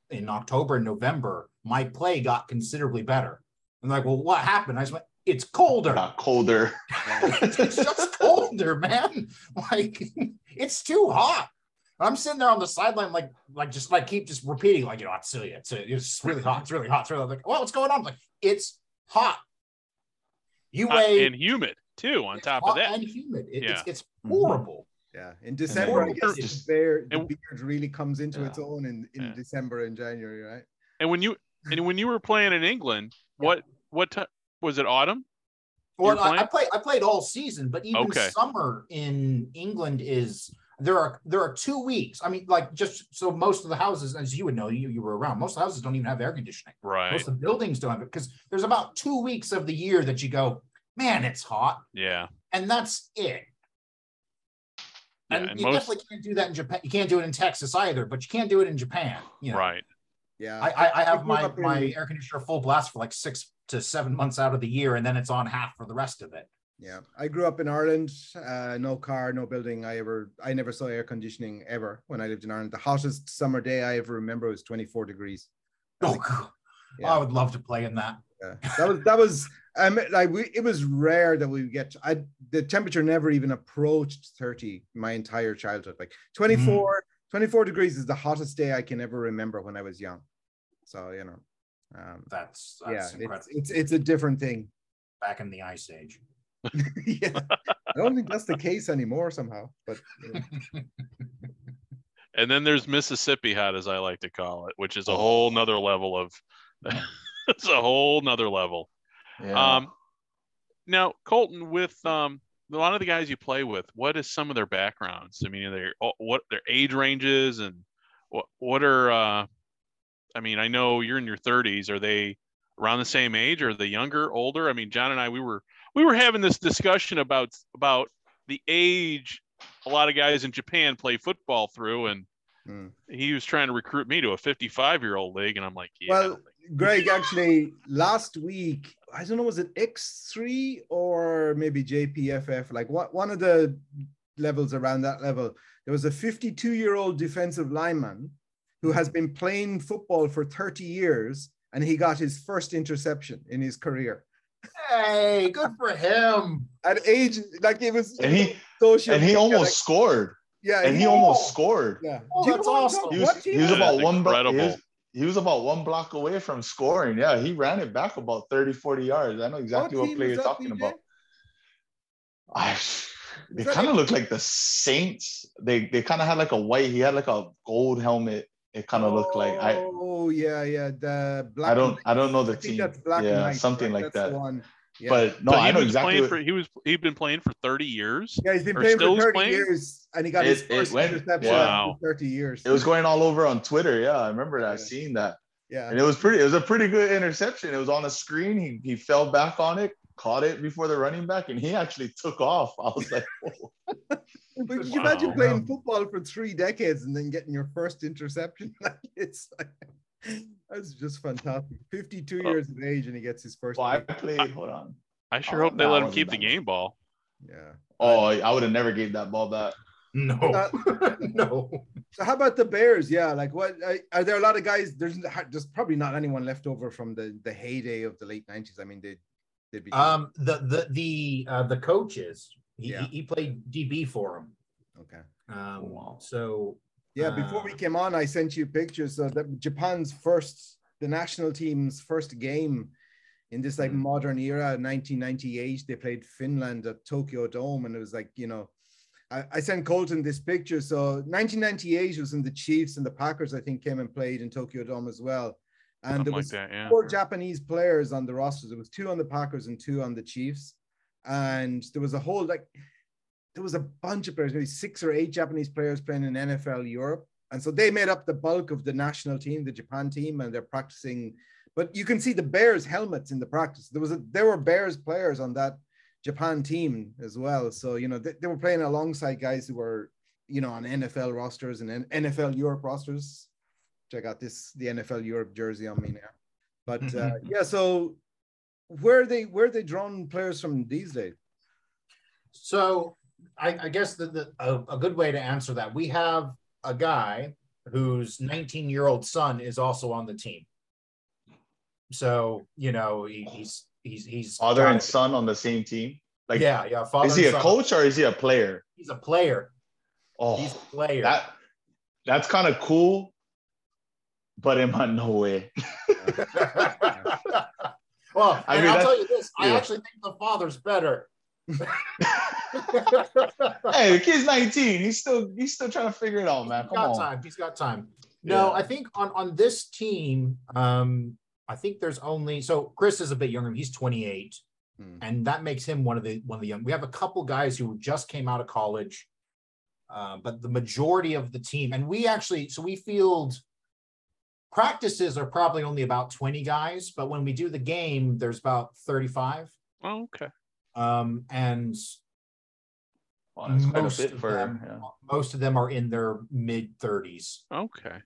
in October and November, my play got considerably better. I'm like, well, what happened? I just went, it's colder. Got colder. [laughs] it's just colder, man. [laughs] Like it's too hot. I'm sitting there on the sideline, like, like just like keep just repeating, like, you know, it's it's it's really hot, it's really hot, it's really hot. like, well, what's going on? I'm like, it's hot. You Hot weigh and humid too. On top hot of that, and humid. It- Yeah. It's it's horrible. Yeah, in December, I guess Just- the beard, the and- beard really comes into its own in, in Yeah. December and January, right? and when you and when you were playing in England, what what ti was it? Autumn? Well, I, I played I played all season, but even Okay. summer in England is there are there are two weeks. I mean, like just so most of the houses, as you would know, you, you were around, most of the houses don't even have air conditioning. Right. Most of the buildings don't have it because there's about two weeks of the year that you go, man, it's hot, Yeah. and that's it. Yeah, and, and you most- definitely can't do that in Japan. You can't do it in Texas either, but you can't do it in Japan. You know, Right. Yeah. I, I, I have my my air conditioner full blast for like six to seven months out of the year, and then it's on half for the rest of it. Yeah, I grew up in Ireland. Uh, no car, no building. I ever, I never saw air conditioning ever when I lived in Ireland. The hottest summer day I ever remember was 24 degrees. Oh, God. Yeah. I would love to play in that. Yeah. That was that was um like we it was rare that we would get I the temperature never even approached 30 my entire childhood. Like 24, 24 degrees is the hottest day I can ever remember when I was young. So you know, um, That's, yeah, that's incredible. it's, it's it's a different thing. Back in the ice age. [laughs] [laughs] yeah, I don't think that's the case anymore somehow. But you know. [laughs] And then there's Mississippi hot, as I like to call it, which is a Oh. whole nother level of. it's a whole nother level. Yeah. Um, now Colton, with um a lot of the guys you play with, what is some of their backgrounds? I mean, their what their age ranges and what what are uh, I mean, I know you're in your 30s. Are they around the same age? Or are they younger, older? I mean, John and I we were we were having this discussion about about the age a lot of guys in Japan play football through, and Mm. he was trying to recruit me to a 55 year old league, and I'm like, yeah. Well, Greg, actually, last week, I don't know, was it X3 or maybe JPFF? Like what one of the levels around that level, there was a 52 year old defensive lineman who has mm-hmm. been playing football for 30 years and he got his first interception in his career. Hey, good for him. [laughs] At age, like it was and he social and he media, almost like- scored. yeah, And he he- almost scored. yeah. Oh, Do you that's know awesome. talking- He was, he was about That's one block. He was, he was about one block away from scoring. Yeah, he ran it back about 30, 40 yards. I know exactly what, team play you're talking BJ? about. I, they kind of looked like the Saints. They they kind of had like a white. He had like a gold helmet. It kind of looked like I. Oh yeah, yeah. The black. I don't. I don't know the I think team. that's black Yeah, white, something right? like That's that. one. Yeah. But no, So I know exactly. What, for he was he'd been playing for 30 years. yeah, he's been playing for 30 playing? years and he got his It- it first went- interception Wow. after 30 years. it was going all over on Twitter. Yeah, I remember that. Yeah. Seeing that. yeah. and it was pretty. It was a pretty good interception. It was on the screen. He he fell back on it, caught it before the running back, and he actually took off. I was like, [laughs] Whoa. But can you Wow. imagine playing football for three decades and then getting your first interception? [laughs] Like, it's like, that's just fantastic. 52 Oh. years of age and he gets his first. well, I win. played. Hold on. I sure Oh, hope they no, let him keep the game ball. Yeah. Oh, I would have never gave that ball back. No, Uh, [laughs] no. So how about the Bears? Yeah, like what are- are there a lot of guys? There's there's probably not anyone left over from the the heyday of the late 90s. I mean, they they'd be Um, the the the uh, the coaches. He, Yeah. he he played DB for him. okay. Um, wow. So Yeah, before we Uh, came on, I sent you pictures of that Japan's first, the national team's first game in this like Mhm. modern era, 1998, they played Finland at Tokyo Dome, and it was like, you know, I, I sent Colton this picture. So 1998 was when the Chiefs and the Packers, I think, came and played in Tokyo Dome as well. And Something there like was that, yeah. four Japanese players on the rosters. There was two on the Packers and two on the Chiefs. And there was a whole like there was a bunch of players, maybe six or eight Japanese players playing in NFL Europe. And so they made up the bulk of the national team, the Japan team, and they're practicing. But you can see the Bears helmets in the practice. There was a there were Bears players on that Japan team as well. So you know they, they were playing alongside guys who were you know on NFL rosters and NFL Europe rosters. Check out this the NFL Europe jersey on me now. But uh, yeah, so where are they where are they drawn players from these days? So I, I guess the, the a, a good way to answer that we have a guy whose 19 year old son is also on the team. So you know he, he's he's he's Father and son on the same team. Like, yeah yeah. Father is he a son. coach or is he a player? He's a player. Oh, He's a player. that that's kind of cool, but in my no way. [laughs] well, I mean, I'll tell you this: I actually think the father's better. [laughs] hey, the kid's 19. He's still he's still trying to figure it out, man. He's Come got on. time. He's got time. No, Yeah. I think on on this team, um, I think there's only so Chris is a bit younger. He's 28, Hmm. and that makes him one of the one of the young. We have a couple guys who just came out of college, uh, but the majority of the team, and we actually, so we field practices are probably only about 20 guys, but when we do the game, there's about 35. Oh, okay. Um, and Wow, that's quite a most of for them, yeah. most of them are in their mid 30s. Okay.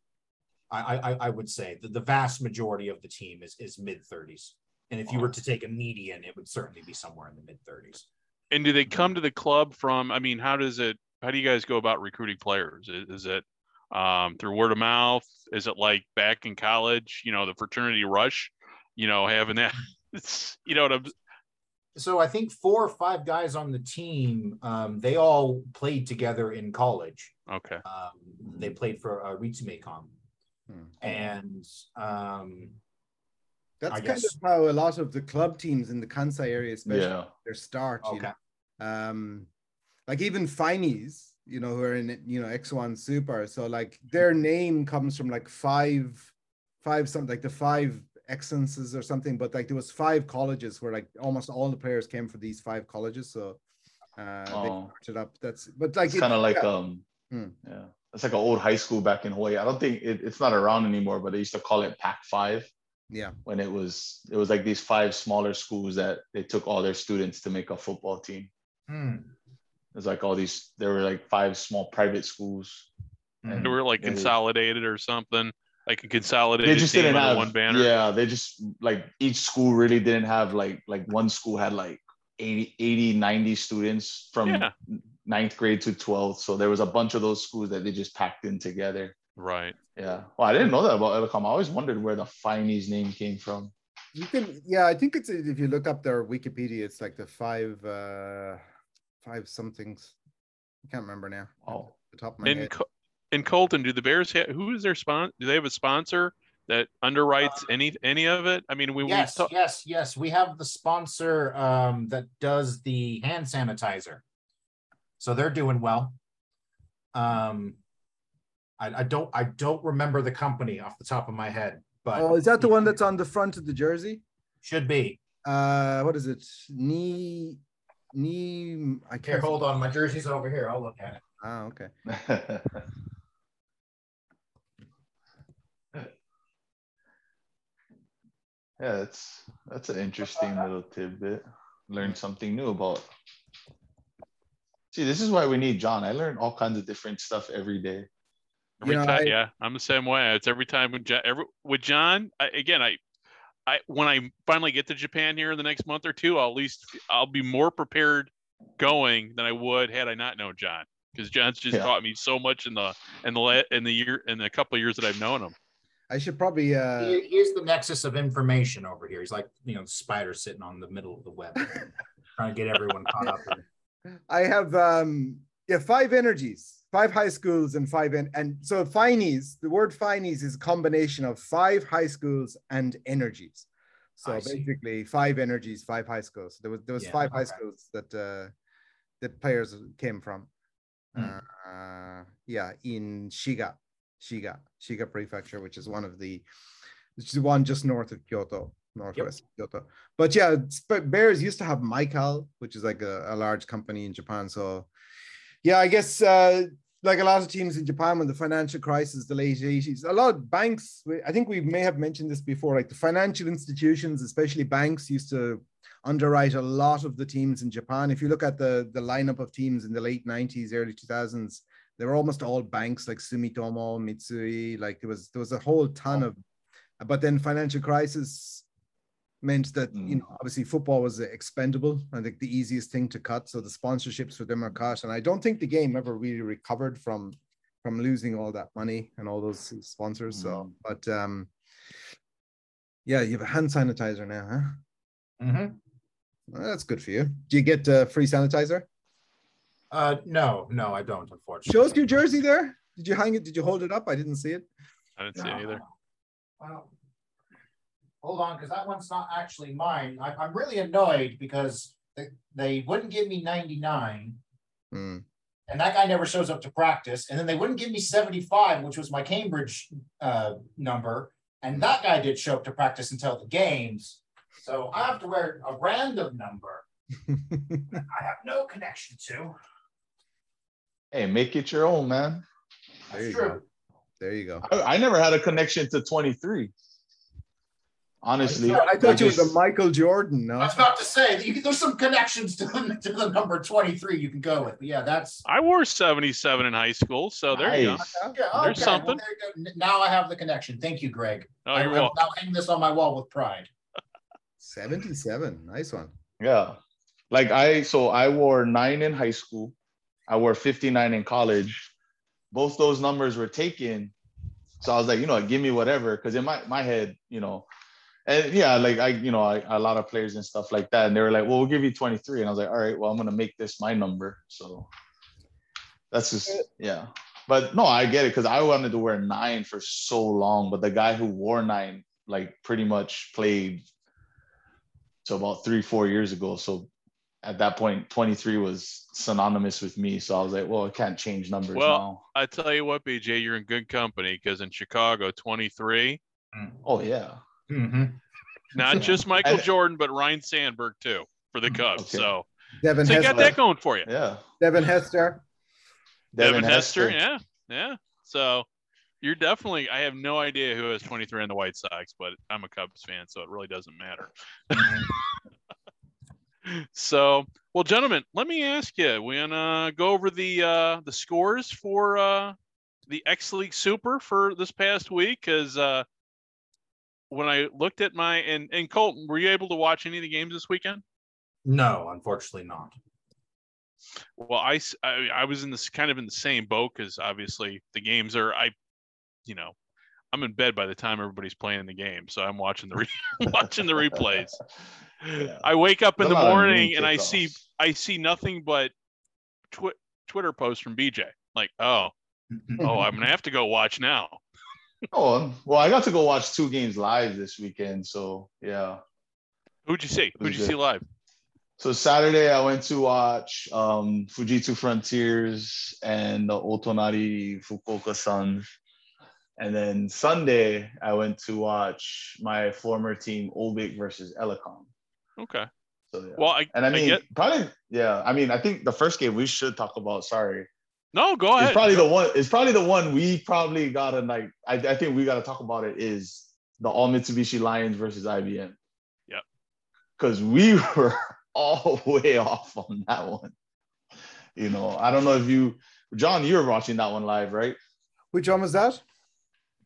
I, I, I would say that the vast majority of the team is, is mid 30s. And if you were to take a median, it would certainly be somewhere in the mid 30s. And do they come to the club from? I mean, how does it? How do you guys go about recruiting players? Is, is it um, through word of mouth? Is it like back in college? You know, the fraternity rush. You know, having that. [laughs] It's, you know what I'm. So I think four or five guys on the team, um, they all played together in college. Okay. Um, they played for uh, Ritsumeikan. Hmm. And um, That's I kind guess- of how a lot of the club teams in the Kansai area, especially Yeah. their start. You okay. know? Um, like even Finies, you know, who are in you know X1 Super. So like their name comes from like five, five something like the five excellences or something. But like there was five colleges where like almost all the players came from these five colleges. So uh, they Oh. started up. That's but like It's it- kind of like yeah. um Hmm. yeah. It's like an old high school back in Hawaii. I don't think it, it's not around anymore, but they used to call it Pac Five yeah. when it was it was like these five smaller schools that they took all their students to make a football team. Hmm. It's like all these there were like five small private schools. Mhm. They were like Yeah, they- consolidated or something, like a consolidated They just didn't have one banner. Yeah, they just like each school really didn't have like like one school had like 80, 80 90 students from Yeah. ninth grade to 12th. So there was a bunch of those schools that they just packed in together. Right. Yeah. Well, I didn't know that about Elecom. I always wondered where the Finies name came from. You can, yeah, I think it's if you look up their Wikipedia, it's like the five, uh, five somethings. I can't remember now. Oh, The top of my In head. Co- in Colton, do the Bears have who is their sponsor? Do they have a sponsor that underwrites any any of it? I mean, we Yes, we talk, yes, yes. We have the sponsor um, that does the hand sanitizer. So they're doing well. Um, I, I don't I don't remember the company off the top of my head, but Oh, is that the one that's on the front of the jersey? should be. Uh, what is it? Knee, knee. I can't. Here, hold on. My jersey's over here. I'll look at it. Ah, okay. [laughs] yeah, that's that's an interesting little tidbit. Learn something new about. See, this is why we need John. I learn all kinds of different stuff every day. every You know, time. I- yeah, I'm the same way. It's every time with John. Every, with John, I, again, I, I when I finally get to Japan here in the next month or two, I'll at least I'll be more prepared going than I would had I not known John. Because John's just Yeah. taught me so much in the in the la- in the year in the couple of years that I've known him. I should probably. Uh, Here- Here's the nexus of information over here. He's like, you know, spider sitting on the middle of the web, [laughs] trying to get everyone caught up. in- I have um yeah five energies, five high schools and five en- and so Finies. The word Finies is a combination of five high schools and energies. So I see. basically, five energies, five high schools. There was there was Yeah, five high schools that uh, that players came from. Hmm. Uh, yeah, in Shiga, Shiga, Shiga Prefecture, which is one of the, which is one just north of Kyoto, northwest of Kyoto. But yeah, Bears used to have Mycal, which is like a, a large company in Japan. So yeah, I guess uh, like a lot of teams in Japan when the financial crisis, the late 80s, a lot of banks, I think we may have mentioned this before, like the financial institutions, especially banks, used to underwrite a lot of the teams in Japan. If you look at the, the lineup of teams in the late 90s, early 2000s, they were almost all banks like Sumitomo, Mitsui, like there was there was a whole ton of but then financial crisis meant that you Mm. know obviously football was expendable I think the easiest thing to cut. So the sponsorships for them are cut and I don't think the game ever really recovered from from losing all that money and all those sponsors. So but um yeah you have a hand sanitizer now huh? Mhm. Well, that's good for you. Do you get uh, free sanitizer? Uh, no, no, I don't, unfortunately. show us your jersey there? Did you hang it? Did you hold it up? I didn't see it. I didn't see it either. Well, hold on, because that one's not actually mine. I, I'm really annoyed because they, they wouldn't give me 99, Hmm. and that guy never shows up to practice. And then they wouldn't give me 75, which was my Cambridge uh, number, and that guy did show up to practice until the games. So I have to wear a random number [laughs] I have no connection to. Hey, make it your own, man. There That's you true. go. there you go I, I never had a connection to 23. Honestly, I thought I you was a Michael Jordan no I was about to say you, can- there's some connections [laughs] to the, to the number 23 you can go with. But yeah, that's I wore 77 in high school, so there you go. Nice. Yeah, There's okay, well, something. there you go. Now I have the connection. Thank you, Greg. Oh, I you're will welcome. now hang this on my wall with pride. 77 nice one Yeah. Like I so I wore nine in high school. I wore 59 in college. Both those numbers were taken. So I was like, you know, what, give me whatever. Cause in my, my head, you know, and yeah, like I, you know, I, a lot of players and stuff like that. And they were like, well, we'll give you 23. And I was like, all right, well, I'm gonna make this my number. So that's just yeah. But no, I get it because I wanted to wear nine for so long. But the guy who wore nine, like pretty much played to about three, four years ago. So at that point, 23 was synonymous with me. So I was like, well, I can't change numbers Well, now. I tell you what, BJ, you're in good company because in Chicago, 23, mm. Oh yeah. Mm-hmm. not Yeah. just Michael And- Jordan, but Ryne Sandberg too for the Cubs. Okay. So, Devin so you got Hester that going for you. Yeah. Devin Hester Devin, Hester, yeah, yeah. So you're definitely. I have no idea who has 23 on the White Sox, but I'm a Cubs fan, so it really doesn't matter. [laughs] So, well, gentlemen, let me ask you. we're gonna go over the uh, the scores for uh, the X League Super for this past week because uh, when I looked at my and and Colton, were you able to watch any of the games this weekend? No, unfortunately not. Well, I I was in this kind of in the same boat because obviously the games are I, you know, I'm in bed by the time everybody's playing the game, so I'm watching the re- [laughs] watching the replays. Yeah. I wake up in There's the a lot of morning and I see. I see nothing but twi- Twitter posts from BJ. Like, oh, [laughs] oh, I'm gonna have to go watch now. Oh, well, I got to go watch two games live this weekend. So yeah. Who'd you see? Who'd you Who's see live? So Saturday I went to watch um, Fujitsu Frontiers and the Otonari Fukuoka Suns. And then Sunday I went to watch my former team Obic versus Elecom. Okay. So yeah. Well, I, and I I mean get probably yeah, I mean I think the first game we should talk about, sorry. No. Go ahead. It's probably the one it's probably the one we probably gotta like I, I think we gotta talk about it is the all Mitsubishi Lions versus IBM. Yep. Because we [laughs] were all way off on that one. You know, I don't know if you John, you were watching that one live, right? which one was that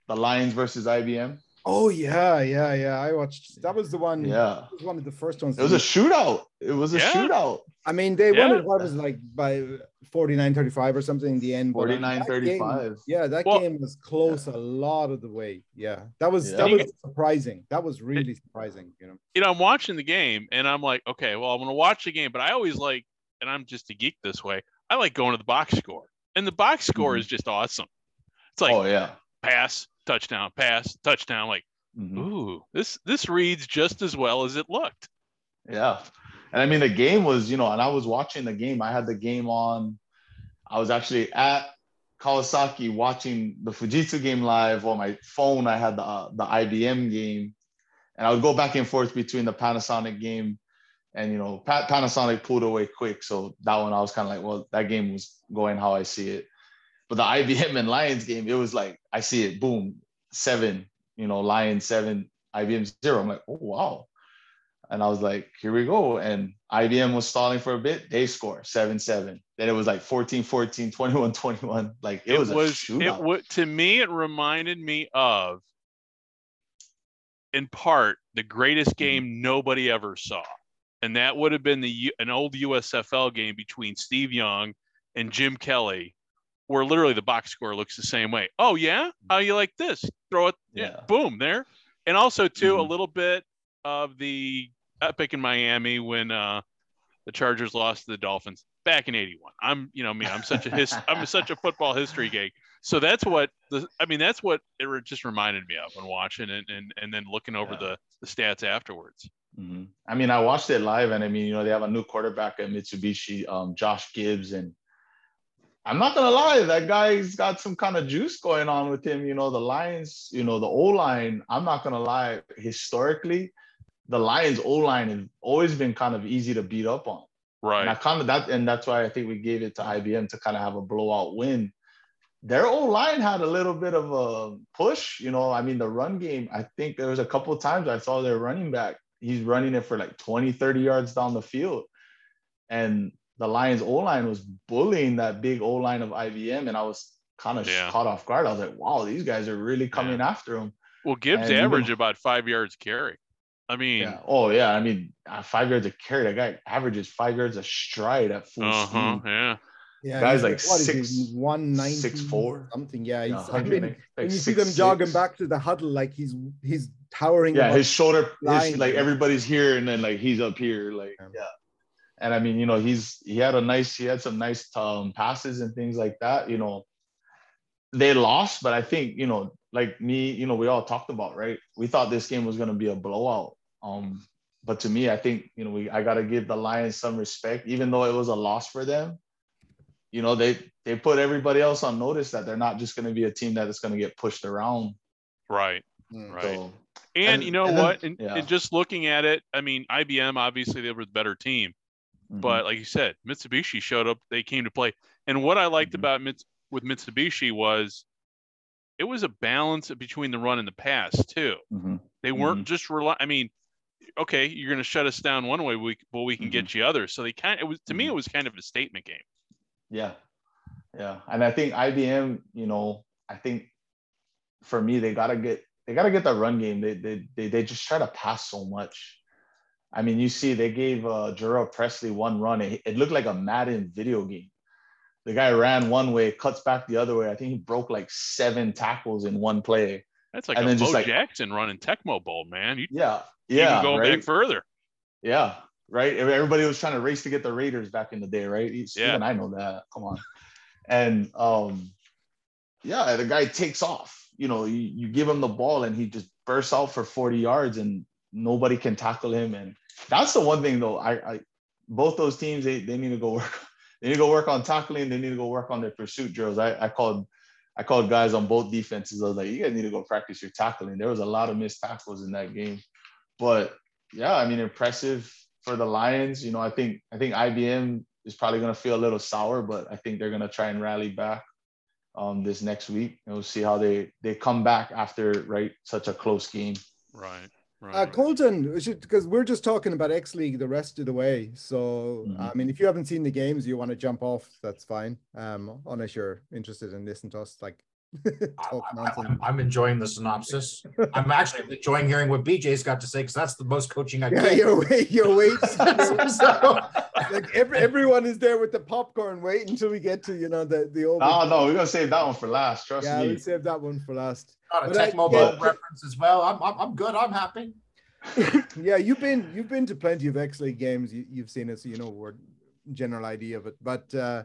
The Lions versus IBM. Oh yeah yeah yeah I watched that was the one Yeah. was one of the first ones It was a shootout. It was a Yeah. shootout. I mean, they won it. What was like by 49 35 or something in the end? but, uh, 49 that game- 35. Yeah, that Well- game was close a lot of the way. Yeah, that was Yeah. that was surprising. That was really surprising. You know, you know, I'm watching the game and I'm like, okay, well, I'm gonna watch the game, but I always like, and I'm just a geek this way. I like going to the box score, and the box score Mhm. is just awesome. It's like oh yeah. pass, touchdown, pass, touchdown. Like, Mhm. Ooh, this this reads just as well as it looked. Yeah. And I mean, the game was, you know, and I was watching the game. I had the game on. I was actually at Kawasaki watching the Fujitsu game live on my phone. I had the uh, the IBM game, and I would go back and forth between the Panasonic game, and you know, Pa- Panasonic pulled away quick. So that one, I was kind of like, well, that game was going how I see it. But the IBM and Lions game, it was like I see it, boom, seven, you know, Lions seven, IBM zero. I'm like, oh wow. And I was like, here we go. And IBM was stalling for a bit. They score 7 7. Then it was like 14 14, 21 [laughs] 21. Like it, was, a shootout. it would to me it reminded me of in part the greatest Mm-hmm. game nobody ever saw and that would have been the an old USFL game between Steve Young and Jim Kelly where literally the box score looks the same way oh yeah how you like this throw it yeah, Yeah. boom there and also too a Mhm. little bit of the epic in Miami when uh the Chargers lost to the Dolphins back in 81. I'm, you know, me, I'm such a his, I'm such a football history geek. So that's what the, I mean, that's what it just reminded me of when watching it and, and then looking over Yeah. the, the stats afterwards. Mhm. I mean, I watched it live, and I mean, you know, they have a new quarterback at Mitsubishi, um, Josh Gibbs, and I'm not gonna lie, that guy's got some kind of juice going on with him. You know, the Lions, you know, the O line. I'm not gonna lie, historically, the Lions O line has always been kind of easy to beat up on. Right. And I kind of that, and that's why I think we gave it to IBM to kind of have a blowout win. Their O line had a little bit of a push, you know. I mean, the run game, I think there was a couple of times I saw their running back, he's running it for like 20, 30 yards down the field. And the Lions O line was bullying that big O line of IBM. And I was kind of Yeah. caught off guard. I was like, wow, these guys are really coming after him. Well, Gibbs And even- averaged about five yards carry. I mean, Yeah. Oh, yeah. I mean, uh, five yards of carry. That guy averages five yards a stride at full uh huh. speed. Yeah. Yeah, Guy's he's like what is he, six- one ninety six four. something. Yeah, he's, Yeah, I mean, like when you see them jogging six. back to the huddle, like he's he's towering. Yeah, his shoulder, his, line. like everybody's here, and then like he's up here, like Yeah. Yeah. And I mean, you know, he's he had a nice, he had some nice um, passes and things like that. You know, they lost, but I think you know, like me, you know, we all talked about right. We thought this game was going to be a blowout. Um, but to me, I think you know, we I got to give the Lions some respect, even though it was a loss for them. You know, they they put everybody else on notice that they're not just going to be a team that is going to get pushed around. Right. Mm. Right. So And, And- you know and then- what? and, and just looking at it, I mean, IBM obviously they were the better team, mhm. but like you said, Mitsubishi showed up. They came to play, and what I liked Mhm. about Mits- with Mitsubishi was it was a balance between the run and the pass too. Mhm. They weren't just rely. I mean, okay, you're going to shut us down one way, we but we can get you others. So they kind. It was to me, Mhm. it was kind of a statement game. Yeah. Yeah. And I think IBM, you know, I think for me, they gotta get they gotta get the run game. They they they, they just try to pass so much. I mean, you see, they gave uh Jarrell Presley one run. It, it looked like a Madden video game. The guy ran one way, cuts back the other way. I think he broke like seven tackles in one play. That's like And a then Bo just like- Jackson running Tecmo Bowl, man. You Yeah. even Yeah. going right? back further. Yeah, right. Everybody was trying to race to get the Raiders back in the day, right? Even Yeah. I know that. Come on. And um, yeah, the guy takes off. You know, you, you give him the ball and he just bursts out for 40 yards and nobody can tackle him. And that's the one thing though. I, I both those teams they, they need to go work. [laughs] They need to go work on tackling. They need to go work on their pursuit drills. I, I called I called guys on both defenses. I was like, you guys need to go practice your tackling. There was a lot of missed tackles in that game. But yeah, I mean, impressive for the Lions. You know, I think I think IBM is probably to feel a little sour, but I think they're to try and rally back um, this next week, and we'll see how they they come back after right such a close game. Right. Right. Uh. Colton, because we're just talking about X League the rest of the way. So, Mhm. I mean, if you haven't seen the games, you want to jump off, that's fine. Um, unless you're interested in listening to us, like [laughs] I- nonsense. I'm, I'm enjoying the synopsis. I'm actually enjoying hearing what BJ's got to say because that's the most coaching I Yeah, get. you're wait, you're [laughs] waiting. So- like every, everyone is there with the popcorn, wait until we get to you know the the old. Oh no, we're gonna save that one for last. Trust me. yeah, me. we'll save that one for last. Got a But I- Tecmo yeah. Reference as well. I'm, I'm, I'm good. I'm happy. [laughs] Yeah, you've been you've been to plenty of X League games. You, you've seen it, so you know we're general idea of it. But uh,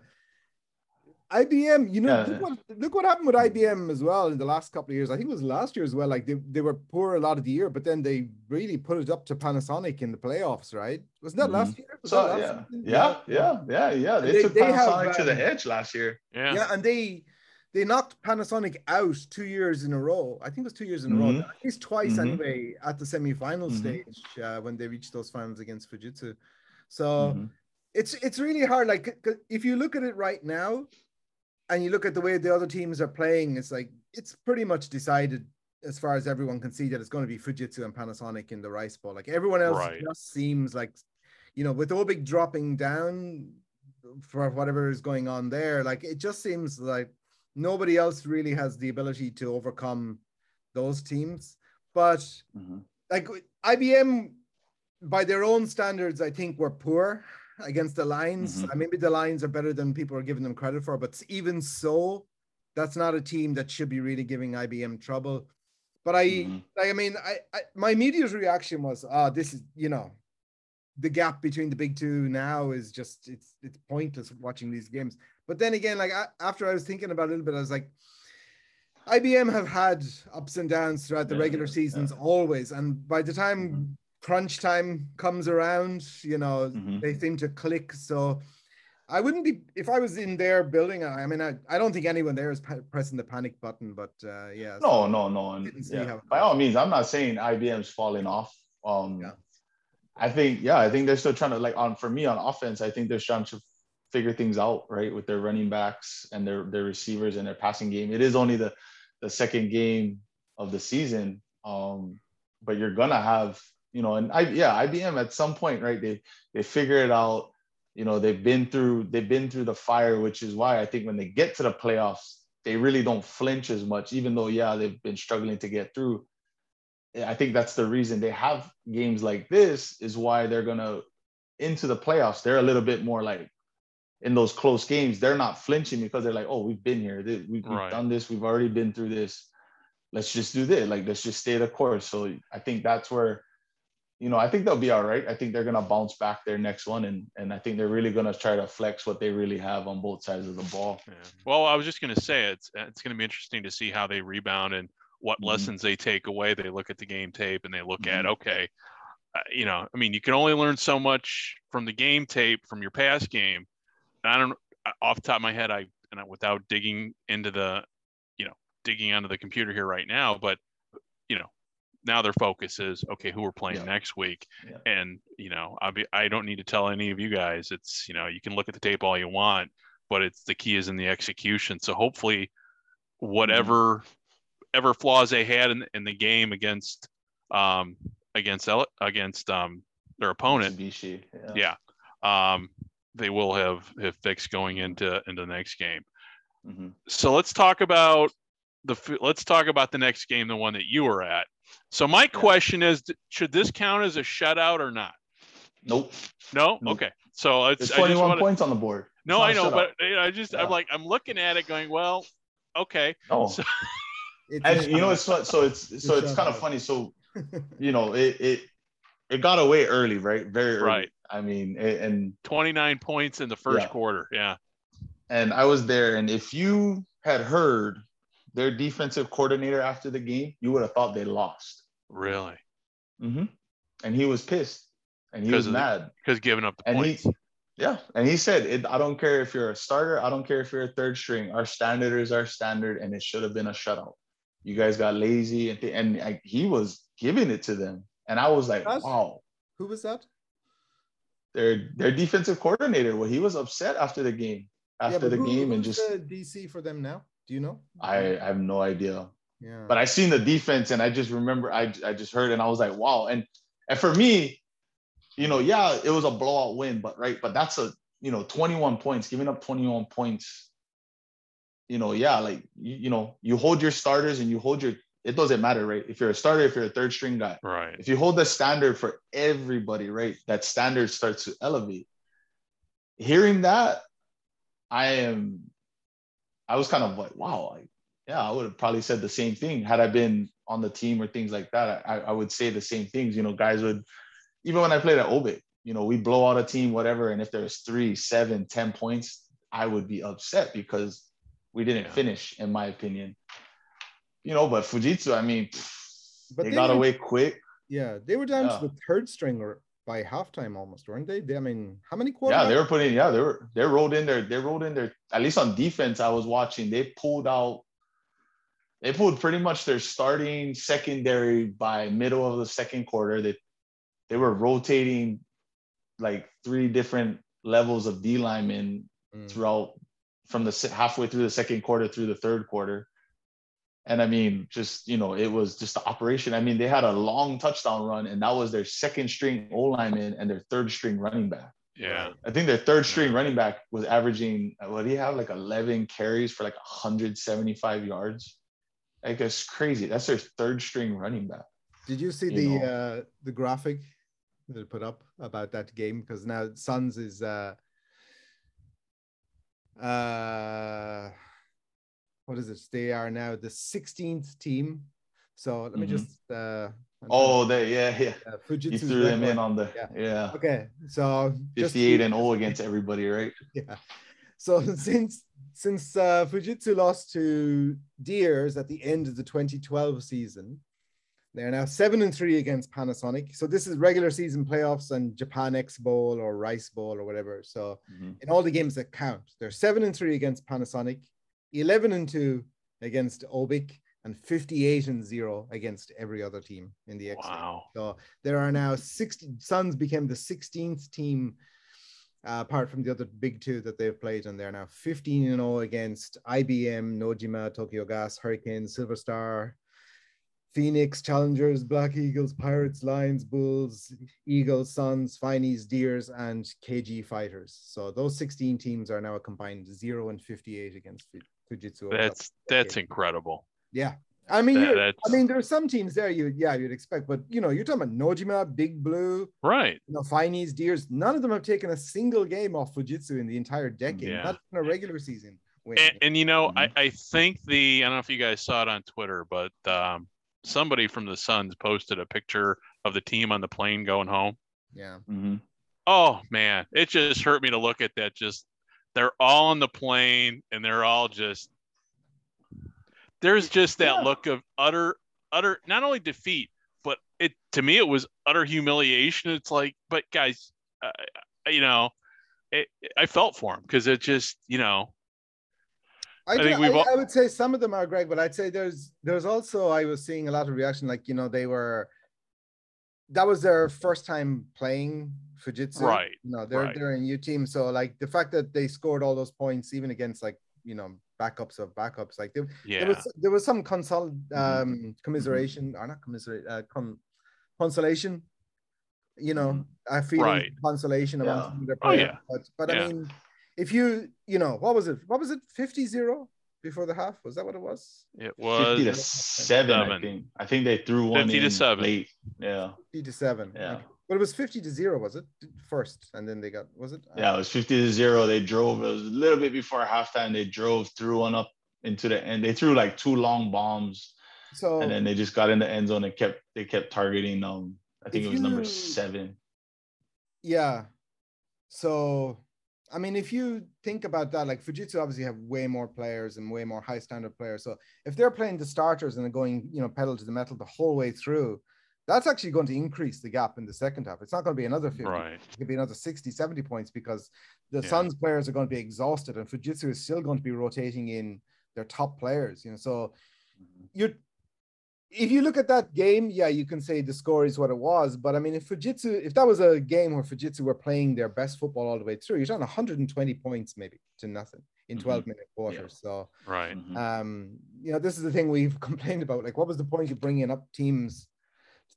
IBM, you know, Yeah. look, what, look what happened with IBM as well in the last couple of years. I think it was last year as well. Like they, they were poor a lot of the year, but then they really put it up to Panasonic in the playoffs, right? Wasn't that last year? Was So that last yeah, yeah, yeah, yeah, yeah. They, They- took they have, Panasonic to the um, edge last year. Yeah. Yeah, and they they knocked Panasonic out two years in a row. I think it was two years in a row, Mhm. at least twice Mhm. anyway, at the semi-final Mhm. stage uh, when they reached those finals against Fujitsu. So Mhm. it's it's really hard. Like if you look at it right now, and you look at the way the other teams are playing, it's like it's pretty much decided as far as everyone can see that it's going to be Fujitsu and Panasonic in the Rice Bowl. Like everyone else Right. just seems like, you know, with Obic dropping down for whatever is going on there, like it just seems like nobody else really has the ability to overcome those teams. But Mhm. like IBM, by their own standards, I think were poor against the Lions. Mhm. Uh, Maybe the Lions are better than people are giving them credit for, but even so, that's not a team that should be really giving IBM trouble. But I, Mhm. like, I mean, I, I my immediate reaction was, ah, this is, you know, the gap between the big two now is just it's it's pointless watching these games. But then again, like I, after I was thinking about it a little bit, I was like, IBM have had ups and downs throughout the Yeah, regular yeah, seasons always, and by the time Mhm. Crunch time comes around, you know, Mhm. they seem to click. So I wouldn't be if I was in their building. I mean, I, I don't think anyone there is pa- pressing the panic button, but uh, yeah. No, no, no. And yeah, by all means, I'm not saying IBM's falling off. Um, Yeah. I think, yeah, I think they're still trying to like on for me on offense. I think they're trying to figure things out, right, with their running backs and their their receivers and their passing game. It is only the the second game of the season, um, but you're gonna have, you know, and I yeah, IBM at some point, right? They they figure it out. You know, they've been through they've been through the fire, which is why I think when they get to the playoffs, they really don't flinch as much, even though yeah, they've been struggling to get through. I think that's the reason they have games like this is why they're gonna into the playoffs. They're a little bit more like in those close games, they're not flinching because they're like, oh, we've been here, we've Right. done this, we've already been through this. Let's just do this. Like, let's just stay the course. So I think that's where, you know, I think they'll be all right. I think they're gonna bounce back their next one, and and I think they're really gonna try to flex what they really have on both sides of the ball. Yeah. Well, I was just going to say it's it's going to be interesting to see how they rebound and what Mhm. lessons they take away. They look at the game tape and they look at Mhm. okay, uh, you know, I mean, you can only learn so much from the game tape from your past game. And I don't uh, off the top of my head, I and I, without digging into the, you know, digging onto the computer here right now, but you know, now their focus is okay, who we're playing Yeah. next week, Yeah. and you know, I be, I don't need to tell any of you guys. It's you know, you can look at the tape all you want, but it's the key is in the execution. So hopefully, whatever ever flaws they had in, in the game against um against against um their opponent, Mitsubishi, yeah. yeah, um they will have have fixed going into into the next game. Mhm. So let's talk about the let's talk about the next game, the one that you were at. So my question is, should this count as a shutout or not? Nope. No. Nope. Okay. So it's There's I just 21 wanna, points on the board. It's no, I know, but you know, I just Yeah. I'm like I'm looking at it, going, well, okay. no. [laughs] So- It's and you know shutout. it's fun so it's so it's shutout. kind of funny so [laughs] you know it it it got away early right very early Right. i mean a- and 29 points in the first Yeah. quarter. Yeah. and i was there and if you had heard their defensive coordinator after the game you would have thought they lost. Really. hmm and he was pissed. And he was mad. Because giving up the and points. he yeah. And he said it, i don't care if you're a starter. I don't care if you're a third string. Our standard is our standard and it should have been a shutout. You guys got lazy and, th- and I, he was giving it to them. And i was like That's- wow. Who was that? their their defensive coordinator well he was upset after the game. After but the who- game and just the DC for them now. Do you know? I, I have no idea yeah. but i seen the defense and i just remember i, I just heard and i was like wow and and for me you know yeah it was a blowout win but right but that's a you know 21 points giving up 21 points you know yeah like you, you know you hold your starters and you hold your it doesn't matter right if you're a starter if you're a third string guy right. if you hold the standard for everybody, right, that standard starts to elevate. Hearing that, I am, I was kind of like, wow, like, yeah, I would have probably said the same thing had I been on the team or things like that. I, I would say the same things. You know, guys would, even when I played at Obic, you know, we blow out a team, whatever, and if there's three, seven, ten points, I would be upset because we didn't Yeah. finish, in my opinion. You know, but Fujitsu, I mean, But they they got were- away quick. Yeah, they were down Yeah. to the third stringer by halftime almost, weren't they? they I mean, how many quarters? Yeah, they were putting. Yeah, they were. They rolled in there. They rolled in there. At least on defense, I was watching. They pulled out. They pulled pretty much their starting secondary by middle of the second quarter. They they were rotating like three different levels of D linemen Mm. throughout from the halfway through the second quarter through the third quarter. And I mean, just you know, it was just the operation. I mean, they had a long touchdown run, and that was their second string O lineman and their third string running back. Yeah. I think their third string running back was averaging what do you have like 11 carries for like 175 yards. Like it's crazy. That's their third string running back. Did you see you the know. uh the graphic that I put up about that game? Because now Suns is uh uh what is it? They are now the 16th team. So let me Mhm. just uh Oh, they yeah yeah. [laughs] uh, You Fujitsu's threw them in on the Yeah. yeah. Okay, so just 58 and 0 against everybody, right? [laughs] yeah. So [laughs] since since uh, Fujitsu lost to Deers at the end of the 2012 season, they are now seven and three against Panasonic. So this is regular season playoffs and Japan X Bowl or Rice Bowl or whatever. So Mhm. in all the games that count, they're seven and three against Panasonic, 11 and two against Obic, and 58 and zero against every other team in the X. League. Wow. So there are now 60 Suns became the 16th team uh, apart from the other big two that they've played, and they're now 15 and 0 against IBM, Nojima, Tokyo Gas, Hurricanes, Silver Star, Phoenix, Challengers, Black Eagles, Pirates, Lions, Bulls, Eagles, Suns, Finies, Deers, and KG Fighters. So those 16 teams are now a combined 0 and 58 against Fujitsu. That's that's incredible. Yeah. I mean, That- I mean, there are some teams there you, yeah, you'd expect, but you know, you're talking about Nojima, Big Blue, Right. you know, Finies, Deers. None of them have taken a single game off Fujitsu in the entire decade, Yeah. not in a regular season win. And, and you know, I, Mhm. I think the I don't know if you guys saw it on Twitter, but um, somebody from the Suns posted a picture of the team on the plane going home. yeah. Mhm. Oh man, it just hurt me to look at that. Just they're all on the plane and they're all just there's just that Yeah. look of utter utter not only defeat, but it to me it was utter humiliation. It's like, but guys, uh, you know, it, I felt for him because it just you know I, I do- think we've I- all- I would say some of them are Greg, but I'd say there's there's also I was seeing a lot of reaction, like you know, they were that was their first time playing Fujitsu. Right, You know, they're right. they're a new team. So like the fact that they scored all those points, even against like, you know, backups of backups, like there, yeah there was there was some consol Mm-hmm. um commiseration or not commiserate uh com- consolation you know i feel Mm-hmm. Right. consolation among Yeah. some of their Oh, yeah. but but Yeah. i mean if you you know what was it what was it 50 0 before the half was that what it was it was 50 was to 7, I think. I think they threw one 50 to seven. late. Yeah. 50 to 7 Yeah. okay. But it was 50 to 0 was it first and then they got was it Yeah, it was 50 to 0. They drove. It was a little bit before halftime. They drove, threw one up into the end. They threw like two long bombs, so and then they just got in the end zone and kept they kept targeting um I think it was number seven. Yeah. So, I mean, if you think about that, like Fujitsu obviously have way more players and way more high standard players. So if they're playing the starters and they're going, you know, pedal to the metal the whole way through, that's actually going to increase the gap in the second half. It's not going to be another 50. right It could be another 60, 70 points because the Yeah. Suns players are going to be exhausted and Fujitsu is still going to be rotating in their top players, you know. So you're if you look at that game, yeah, you can say the score is what it was. But I mean, if Fujitsu, if that was a game where Fujitsu were playing their best football all the way through, you're talking 120 points maybe to nothing in Mhm. 12 minute quarters. So, right Mhm. um, you know, this is the thing we've [laughs] complained about. Like, what was the point of bringing up teams to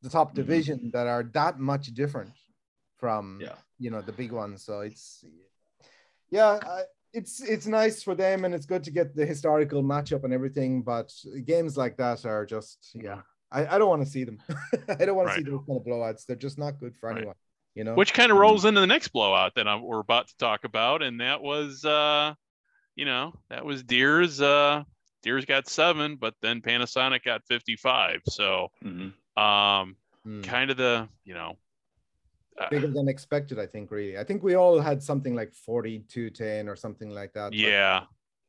the top Mhm. division that are that much different from, Yeah. you know, the big ones? So it's, yeah, I, it's it's nice for them and it's good to get the historical matchup and everything. But games like that are just, yeah, I, I don't want to see them. [laughs] I don't want to see Right. those kind of blowouts. They're just not good for Right. anyone. You know, which kind of Mhm. rolls into the next blowout that I'm, we're about to talk about and that was uh you know that was deers uh deers got seven but then panasonic got 55 so Mhm. Um Hmm. kind of the you know uh, bigger than expected. I think really. I think we all had something like 42-10 or something like that. but, yeah,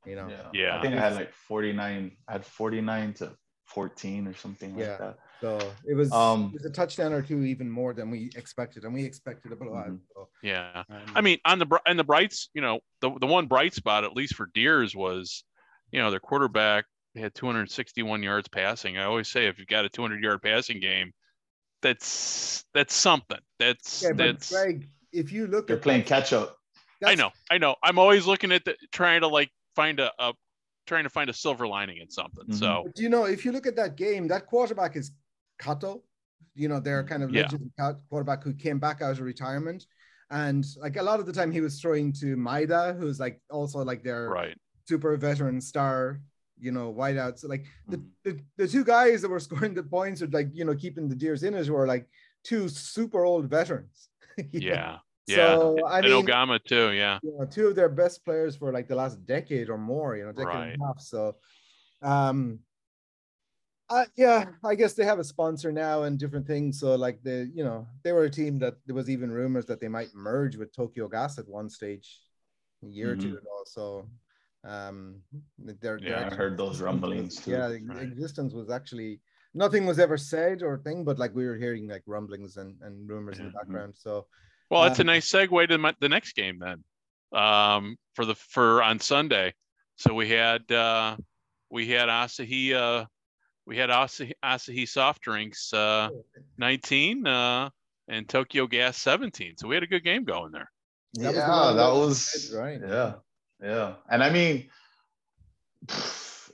you know. Yeah. Yeah. I think I had like 49. I had 49 to 14 or something Yeah. like that. So it was, Um, it was a touchdown or two even more than we expected, and we expected a blowout. Mhm. So, yeah. um, I mean, on the br- and the brights, you know, the the one bright spot, at least for Deers, was, you know, their quarterback had 261 yards passing. I always say, if you've got a 200 yard passing game, that's that's something. That's yeah, that's. Greg, if you look at They're at playing that, catch up. I know, I know. I'm always looking at the trying to like find a, a trying to find a silver lining in something. Mhm. So But you know, if you look at that game, that quarterback is Kato. You know, they're kind of Yeah. quarterback who came back out of retirement. And like a lot of the time he was throwing to Maida, who's like also like their right, super veteran star, you know, wideout. So like the, Mhm. the, the two guys that were scoring the points or like, you know, keeping the deers in it were like two super old veterans. [laughs] yeah, yeah. So I and mean, Ogama too. Yeah, you know, two of their best players for like the last decade or more, you know, decade Right. and a half. So, um, uh, yeah, I guess they have a sponsor now and different things. So, like the, you know, they were a team that there was even rumors that they might merge with Tokyo Gas at one stage, a year or two Mhm. ago. So, um, their, Yeah, I heard those rumblings was- too. Yeah, Right. existence was actually nothing was ever said or thing, but like we were hearing like rumblings and, and rumors in the Mm-hmm. background. So, Well, that's a Um, nice segue to my, the next game then. Um, for the for on Sunday, so we had uh, we had Asahi uh, we had Asahi, Asahi soft drinks uh, 19 uh, and Tokyo Gas 17. So we had a good game going there. That was yeah, one that that- was right. Yeah, yeah, and I mean,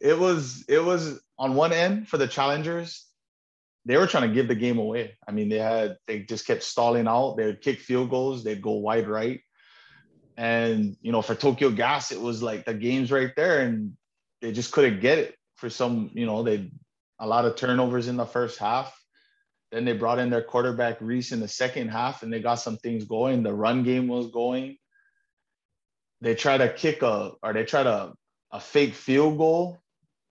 it was it was on one end for the challengers. They were trying to give the game away. I mean, they had they just kept stalling out. They would kick field goals. They'd go wide right, and you know, for Tokyo Gas, it was like the game's right there, and they just couldn't get it for some. You know, they a lot of turnovers in the first half. Then they brought in their quarterback Reese in the second half, and they got some things going. The run game was going they try to kick a or they try to a fake field goal,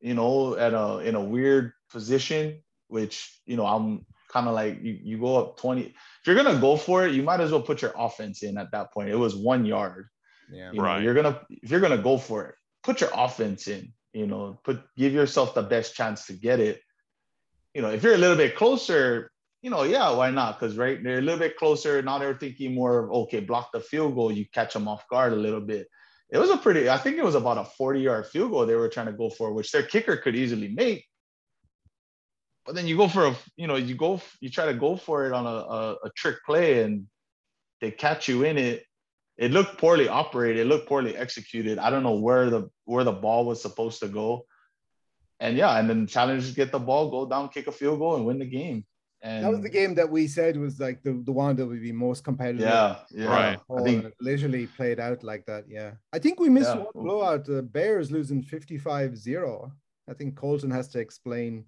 you know, at a in a weird position, which you know I'm kind of like you, you go up 20. If you're gonna go for it, you might as well put your offense in at that point. It was one yard. Yeah. You know, Right. you're gonna if you're gonna go for it, put your offense in, you know, put give yourself the best chance to get it. You know, if you're a little bit closer, you know, yeah, why not? Because right, they're a little bit closer. Now they're thinking more of okay, block the field goal, you catch them off guard a little bit. It was a pretty, I think it was about a 40-yard field goal they were trying to go for, which their kicker could easily make. But then you go for a, you know, you go, you try to go for it on a, a, a trick play and they catch you in it it looked poorly operated. It looked poorly executed. I don't know where the where the ball was supposed to go. And yeah, and then challengers get the ball, go down, kick a field goal, and win the game. And That was the game that we said was like the, the one that would be most competitive. Yeah, yeah. Right. I think literally played out like that. Yeah. I think we missed Yeah. one blowout. The Bears losing 55 0. I think Colton has to explain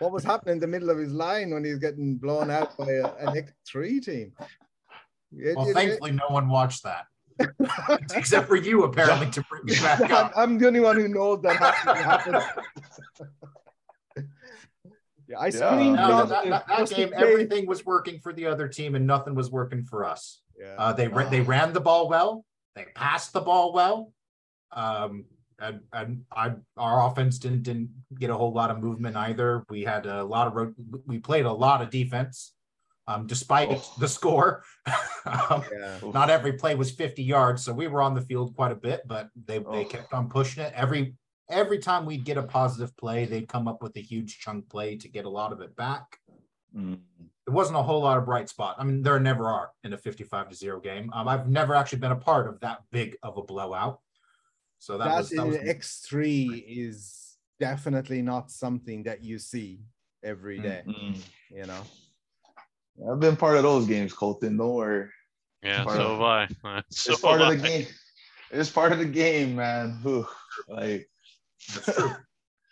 what was happening in the middle of his line when he's getting blown out by a, an X3 team. It- Well, it- thankfully, no one watched that [laughs] except for you, apparently, to bring me back [laughs] I'm, up. I'm the only one who knows that happened. Happened. yeah, I Yeah. screened No, that, that, that game, everything was working for the other team, and nothing was working for us. Yeah. Uh, they ra- they ran the ball well. They passed the ball well. Um, and, and I our offense didn't didn't get a whole lot of movement either. We had a lot of ro- we played a lot of defense, um, despite Oh. the score. [laughs] um, yeah. not every play was 50 yards, so we were on the field quite a bit, but they they Oh. kept on pushing it. Every every time we'd get a positive play, they'd come up with a huge chunk play to get a lot of it back Mm. there wasn't a whole lot of bright spot. I mean, there never are in a 55 to 0 game. Um, I've never actually been a part of that big of a blowout. So that, that was that was X3 is definitely not something that you see every day, Mm. day, Mm. you know. I've been part of those games, Colton. Don't worry. Yeah, Part so of- have I. [laughs] So it's part of the I. game. It's part of the game, man. Whew. Like that's true. [laughs]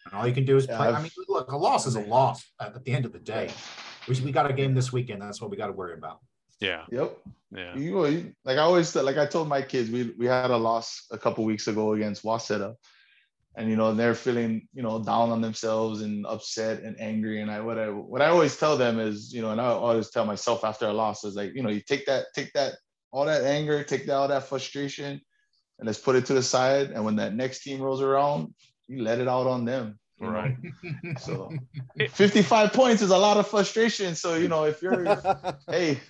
And all you can do is Yeah, play. I I've- mean, look, a loss is a loss at, at the end of the day. We, we got a game this weekend. That's what we got to worry about. Yeah, Yep. yeah. You, you like I always like I told my kids we we had a loss a couple weeks ago against Waseda, and you know they're feeling you know down on themselves and upset and angry and i what i what i always tell them is you know and i always tell myself after a loss is like you know you take that take that all that anger take that all that frustration and let's put it to the side and when that next team rolls around you let it out on them right know? [laughs] so [laughs] 55 points is a lot of frustration. So you know if you're [laughs] hey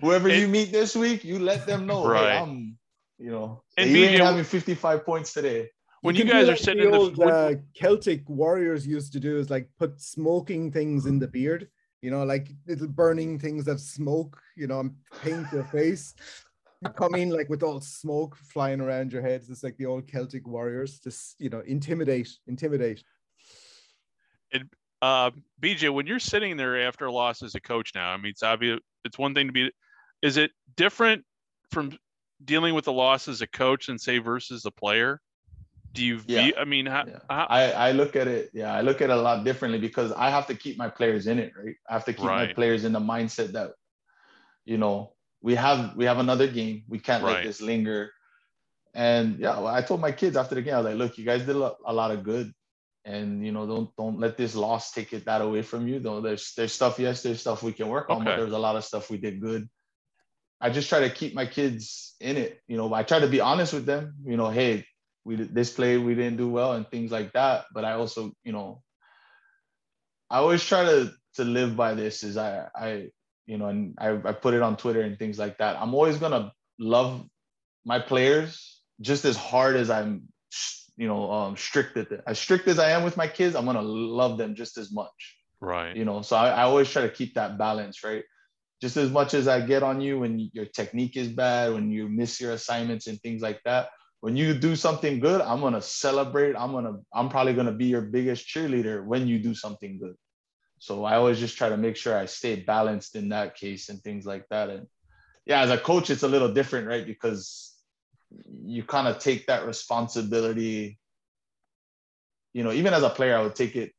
whoever you meet this week you let them know right. Hey, i'm you know and you BJ, ain't having 55 points today. When you, you guys are like sitting the in old uh, Celtic warriors used to do is like put smoking things in the beard, you know, like little burning things that smoke, you know, and paint your face. You come in like with all smoke flying around your heads. It's like the old Celtic warriors, just you know, intimidate, intimidate. And uh, BJ, when you're sitting there after a loss as a coach now, I mean, it's obvious. It's one thing to be. Is it different from dealing with the loss as a coach and say versus a player? do you view, yeah. i mean how, yeah. how, I, I look at it yeah i look at it a lot differently because i have to keep my players in it right i have to keep right. my players in the mindset that you know we have we have another game we can't right. let this linger and yeah well, i told my kids after the game i was like look you guys did a lot of good and you know don't don't let this loss take it that away from you though there's there's stuff yes there's stuff we can work on okay. but there's a lot of stuff we did good i just try to keep my kids in it you know i try to be honest with them you know hey we this play we didn't do well and things like that. But I also, you know, I always try to to live by this is I I you know and I, I put it on Twitter and things like that. I'm always gonna love my players just as hard as I'm you know um strict at as strict as I am with my kids. I'm gonna love them just as much. Right. You know, so I, I always try to keep that balance, right? Just as much as I get on you when your technique is bad, when you miss your assignments and things like that, when you do something good, I'm gonna celebrate. I'm gonna, I'm probably gonna be your biggest cheerleader when you do something good. So I always just try to make sure I stay balanced in that case and things like that. And yeah, as a coach, it's a little different, right? Because you kind of take that responsibility. You know, even as a player, I would take it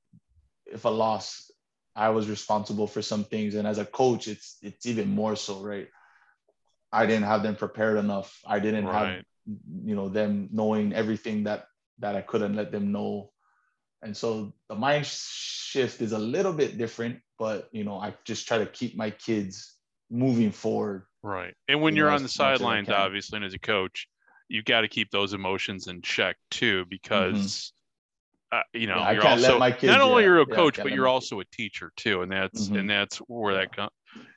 if a loss, I was responsible for some things. And as a coach, it's it's even more so, right? I didn't have them prepared enough. I didn't right. have you know them knowing everything that that I couldn't let them know. And so the mind shift is a little bit different, but you know, I just try to keep my kids moving forward. Right. And when you are on the sidelines, obviously, and as a coach, you've got to keep those emotions in check too, because mm-hmm. uh, you know, yeah, you're also kids, not only yeah, you're a coach, yeah, but you're also a teacher too, and that's mm-hmm. and that's where that comes.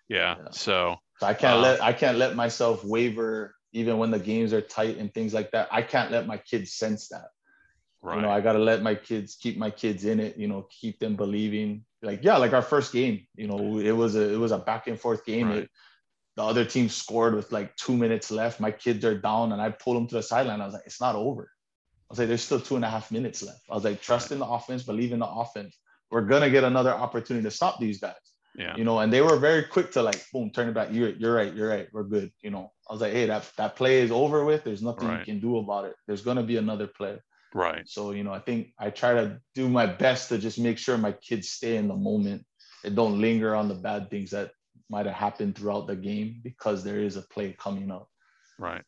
Yeah, So, so I can't uh, let I can't let myself waver even when the games are tight and things like that, I can't let my kids sense that. Right. You know, I got to let my kids keep my kids in it. You know, keep them believing. Like yeah, like our first game. You know, it was a it was a back and forth game. Right. It, the other team scored with like two minutes left. My kids are down, and I pulled them to the sideline. I was like, it's not over. I was like, there's still two and a half minutes left. I was like, trust in the offense, believe in the offense. We're gonna get another opportunity to stop these guys. Yeah. You know, and they were very quick to like, boom, turn it back. You're you're right, you're right, we're good. You know, I was like, hey, that that play is over with. There's nothing right. you can do about it. There's gonna be another play. Right. So, you know, I think I try to do my best to just make sure my kids stay in the moment and don't linger on the bad things that might have happened throughout the game because there is a play coming up. Right.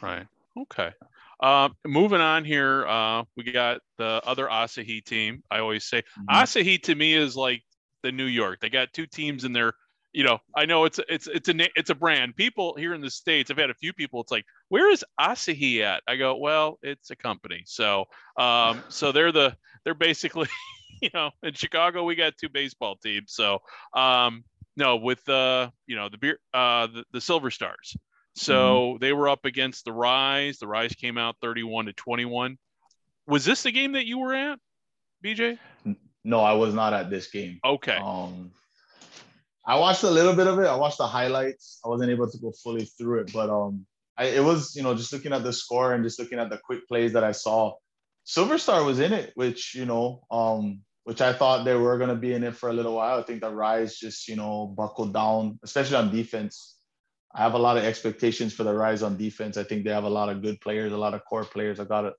Right. Okay. Uh, moving on here, uh, we got the other Asahi team. I always say mm-hmm. Asahi to me is like the New York. They got two teams in there. You know, I know it's it's it's a it's a brand. People here in the states, I've had a few people. It's like, where is Asahi at? I go, well, it's a company. So, um, [laughs] so they're the they're basically, [laughs] you know, in Chicago we got two baseball teams. So, um, no, with the uh, you know the beer uh the, the Silver Stars. So mm-hmm. they were up against the Rise. The Rise came out 31 to 21. Was this the game that you were at, BJ? No, I was not at this game. Okay. Um, I watched a little bit of it. I watched the highlights. I wasn't able to go fully through it, but um, I, it was you know just looking at the score and just looking at the quick plays that I saw. Silver Star was in it, which you know, um, which I thought they were gonna be in it for a little while. I think the Rise just you know buckled down, especially on defense. I have a lot of expectations for the Rise on defense. I think they have a lot of good players, a lot of core players. I got a,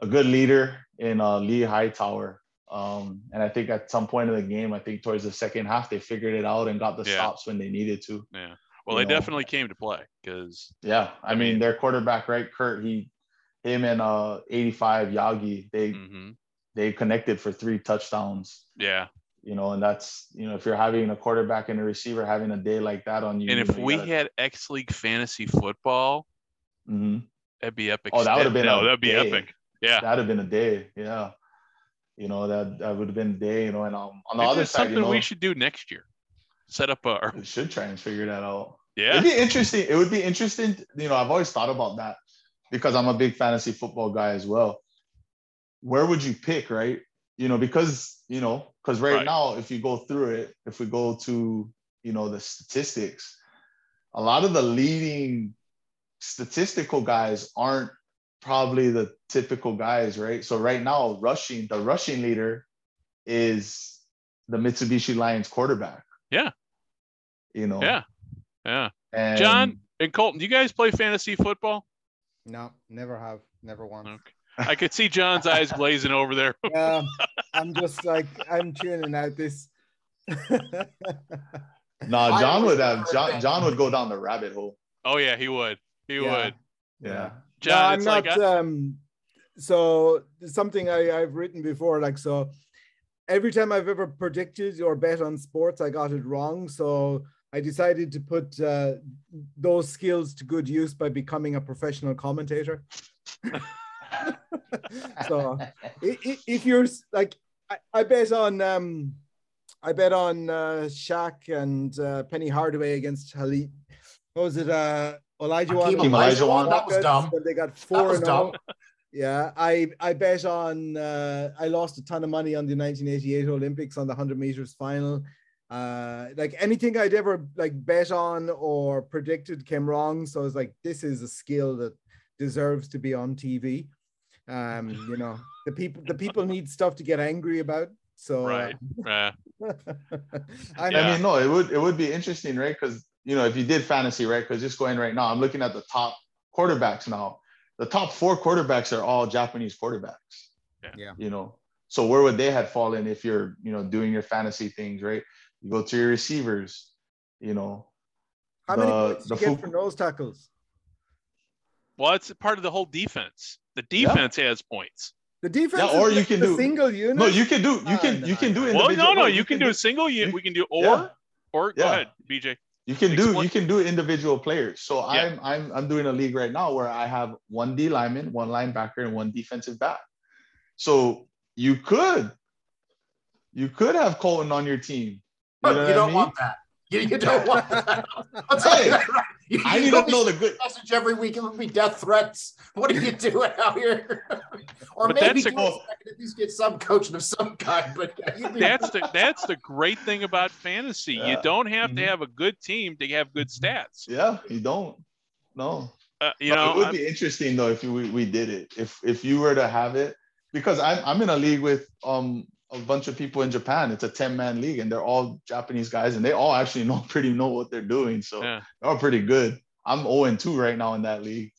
a good leader in uh, Lee Hightower. Um, and I think at some point in the game, I think towards the second half, they figured it out and got the yeah. stops when they needed to. Yeah. Well, they know. definitely came to play because. Yeah, I, mean, their quarterback, right, Kurt, he him and uh 85 Yagi, they hmm they connected for three touchdowns. Yeah. You know, and that's you know if you're having a quarterback and a receiver having a day like that on you. And you if know, you we gotta- had X League fantasy football, Mhm. that'd be epic. Oh, that would've been no, that'd be day. epic. Yeah. that'd have been a day. Yeah. You know, that that would have been a day, you know, and um, on the Maybe other side, something you know, we should do next year. Set up a we should try and figure that out. Yeah. It'd be interesting. It would be interesting. You know, I've always thought about that because I'm a big fantasy football guy as well. Where would you pick, right? You know, because you know, because right, Right. now, if you go through it, if we go to you know the statistics, a lot of the leading statistical guys aren't probably the typical guys, right? So right now, rushing the rushing leader is the Mitsubishi Lions quarterback. Yeah. You know. Yeah. Yeah. And John and Colton, do you guys play fantasy football? No, never have, never once. Okay. I could see John's eyes blazing over there. [laughs] Yeah, I'm just like I'm tuning out this. [laughs] No, I John would have John. [laughs] John would go down the rabbit hole. Oh yeah, he would. He Yeah. would. Yeah. John, no, I'm it's not. like I- um, so something I, I've written before, like so. Every time I've ever predicted or bet on sports, I got it wrong. So I decided to put uh, those skills to good use by becoming a professional commentator. [laughs] so i- i- if you're like, I, I bet on um, I bet on uh, Shaq and uh, Penny Hardaway against Halit. What was it? Uh, Elijah Hakeem Wan- Olajuwon, that was dumb. when they got That four was and dumb. oh. Yeah, I I bet on uh, I lost a ton of money on the 1988 Olympics on the 100 meters final. Uh, like anything I'd ever like bet on or predicted came wrong. So I was like, this is a skill that deserves to be on TV. Um, you know, the people the people need stuff to get angry about. So uh, right. Yeah. [laughs] I'm, Yeah. I mean, no, it would it would be interesting, right? Because you know, if you did fantasy, right? Because just going right now, I'm looking at the top quarterbacks now. The top four quarterbacks are all Japanese quarterbacks. Yeah. Yeah. You know, so where would they have fallen if you're, you know, doing your fantasy things, right? You go to your receivers, you know. how many the- points the do you get fu- for nose tackles? Well, it's part of the whole defense. The defense has points. The defense, or is you like can do- single unit. No, you can do you Ah, can no, you can do no. Well, no, no, you can do do a single. You, you- we can do or Yeah. or go Yeah. ahead, BJ. You can do Explain- you can do individual players. So Yeah. I'm I'm I'm doing a league right now where I have one D lineman, one linebacker, and one defensive back. So you could you could have Colton on your team. You, You, know what don't I mean? want that. You, you [laughs] don't want that. [laughs] I'll tell you that [laughs] right. You, I you need don't to know the good. message every week It would be death threats. What are you doing out here? or But maybe that's a- give us a second, at least get some coaching of some kind. But yeah, you'd be- That's the that's the great thing about fantasy. You don't have to Mhm. have a good team to have good stats. Yeah, you don't. No. Uh, you No, know, it would I'm- be interesting though if we, we did it. If if you were to have it, because I'm I'm in a league with um a bunch of people in Japan. It's a 10 man league, and they're all Japanese guys, and they all actually [laughs] know pretty know what they're doing. So Yeah. they're all pretty good. I'm 0 and 2 right now in that league.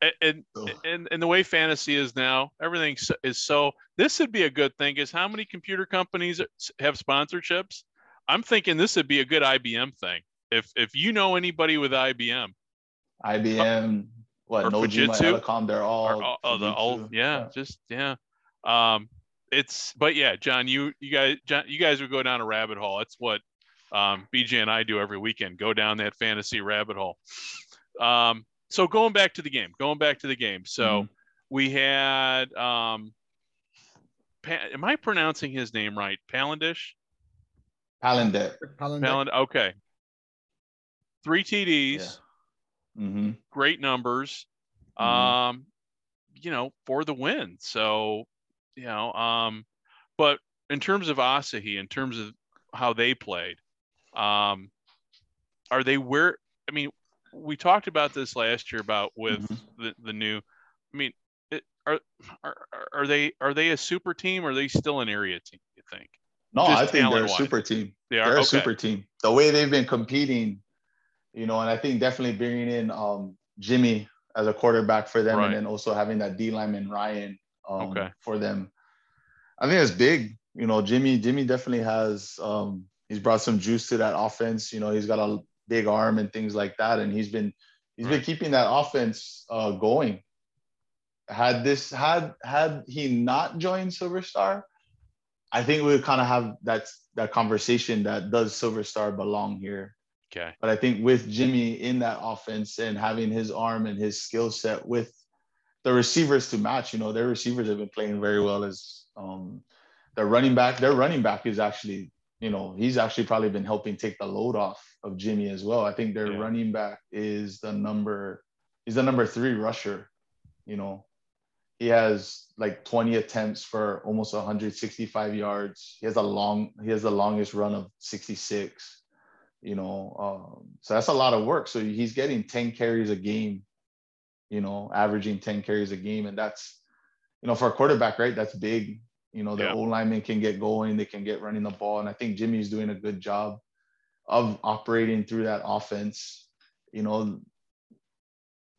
and, and So, and and the way fantasy is now, everything is so. This would be a good thing. Is how many computer companies have sponsorships? I'm thinking this would be a good IBM thing. If if you know anybody with IBM IBM, what Or Nojima, Fujitsu, Elecom, they're all all, all the old, Fujitsu. yeah, just yeah. Um, it's but yeah, John, you you guys, John, you guys would go down a rabbit hole. That's what um, BJ and I do every weekend. Go down that fantasy rabbit hole. Um, so going back to the game, going back to the game. So Mhm. we had um, pa- am I pronouncing his name right? Palandish. Palandet. Palandic. Paland. Okay. Three TDs. hmm great numbers Mhm. um you know for the win so you know um but in terms of asahi in terms of how they played um are they where i mean we talked about this last year about with Mhm. the, the new i mean it, are, are are they are they a super team or are they still an area team you think No, Just I think they're a super team. they are They're a okay. super team. The way they've been competing, you know, and I think definitely bringing in um, Jimmy as a quarterback for them, Right. and then also having that D lineman Ryan um, Okay. for them. I think it's big. You know, Jimmy. Jimmy definitely has. Um, he's brought some juice to that offense. You know, he's got a big arm and things like that, and he's been he's been keeping that offense uh, going. had this had had he not joined Silver Star, I think we would kind of have that that conversation that does Silver Star belong here. Okay. But I think with Jimmy in that offense and having his arm and his skill set with the receivers to match, you know, their receivers have been playing very well as um their running back, their running back is actually, you know, he's actually probably been helping take the load off of Jimmy as well. I think their Yeah. running back is the number, he's the number three rusher, you know. He has like 20 attempts for almost 165 yards. He has a long, he has the longest run of 66 you know um, so that's a lot of work so he's getting 10 carries a game you know averaging 10 carries a game. And that's you know for a quarterback right that's big. You know the Yeah. O linemen can get going. They can get running the ball. And i think jimmy's doing a good job of operating through that offense. You know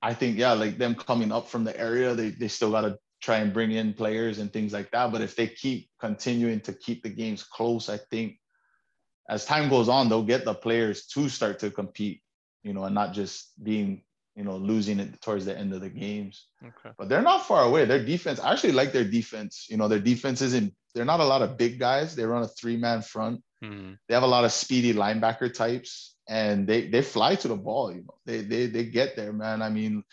i think yeah like them coming up from the area they, they still got to try and bring in players and things like that. But if they keep continuing to keep the games close i think as time goes on, they'll get the players to start to compete, you know, and not just being, you know, losing it towards the end of the games. Okay. But they're not far away. Their defense, I actually like their defense. You know, their defense isn't, they're not a lot of big guys. They run a three man front. Hmm. They have a lot of speedy linebacker types and they they fly to the ball, you know. They they they get there, man. I mean,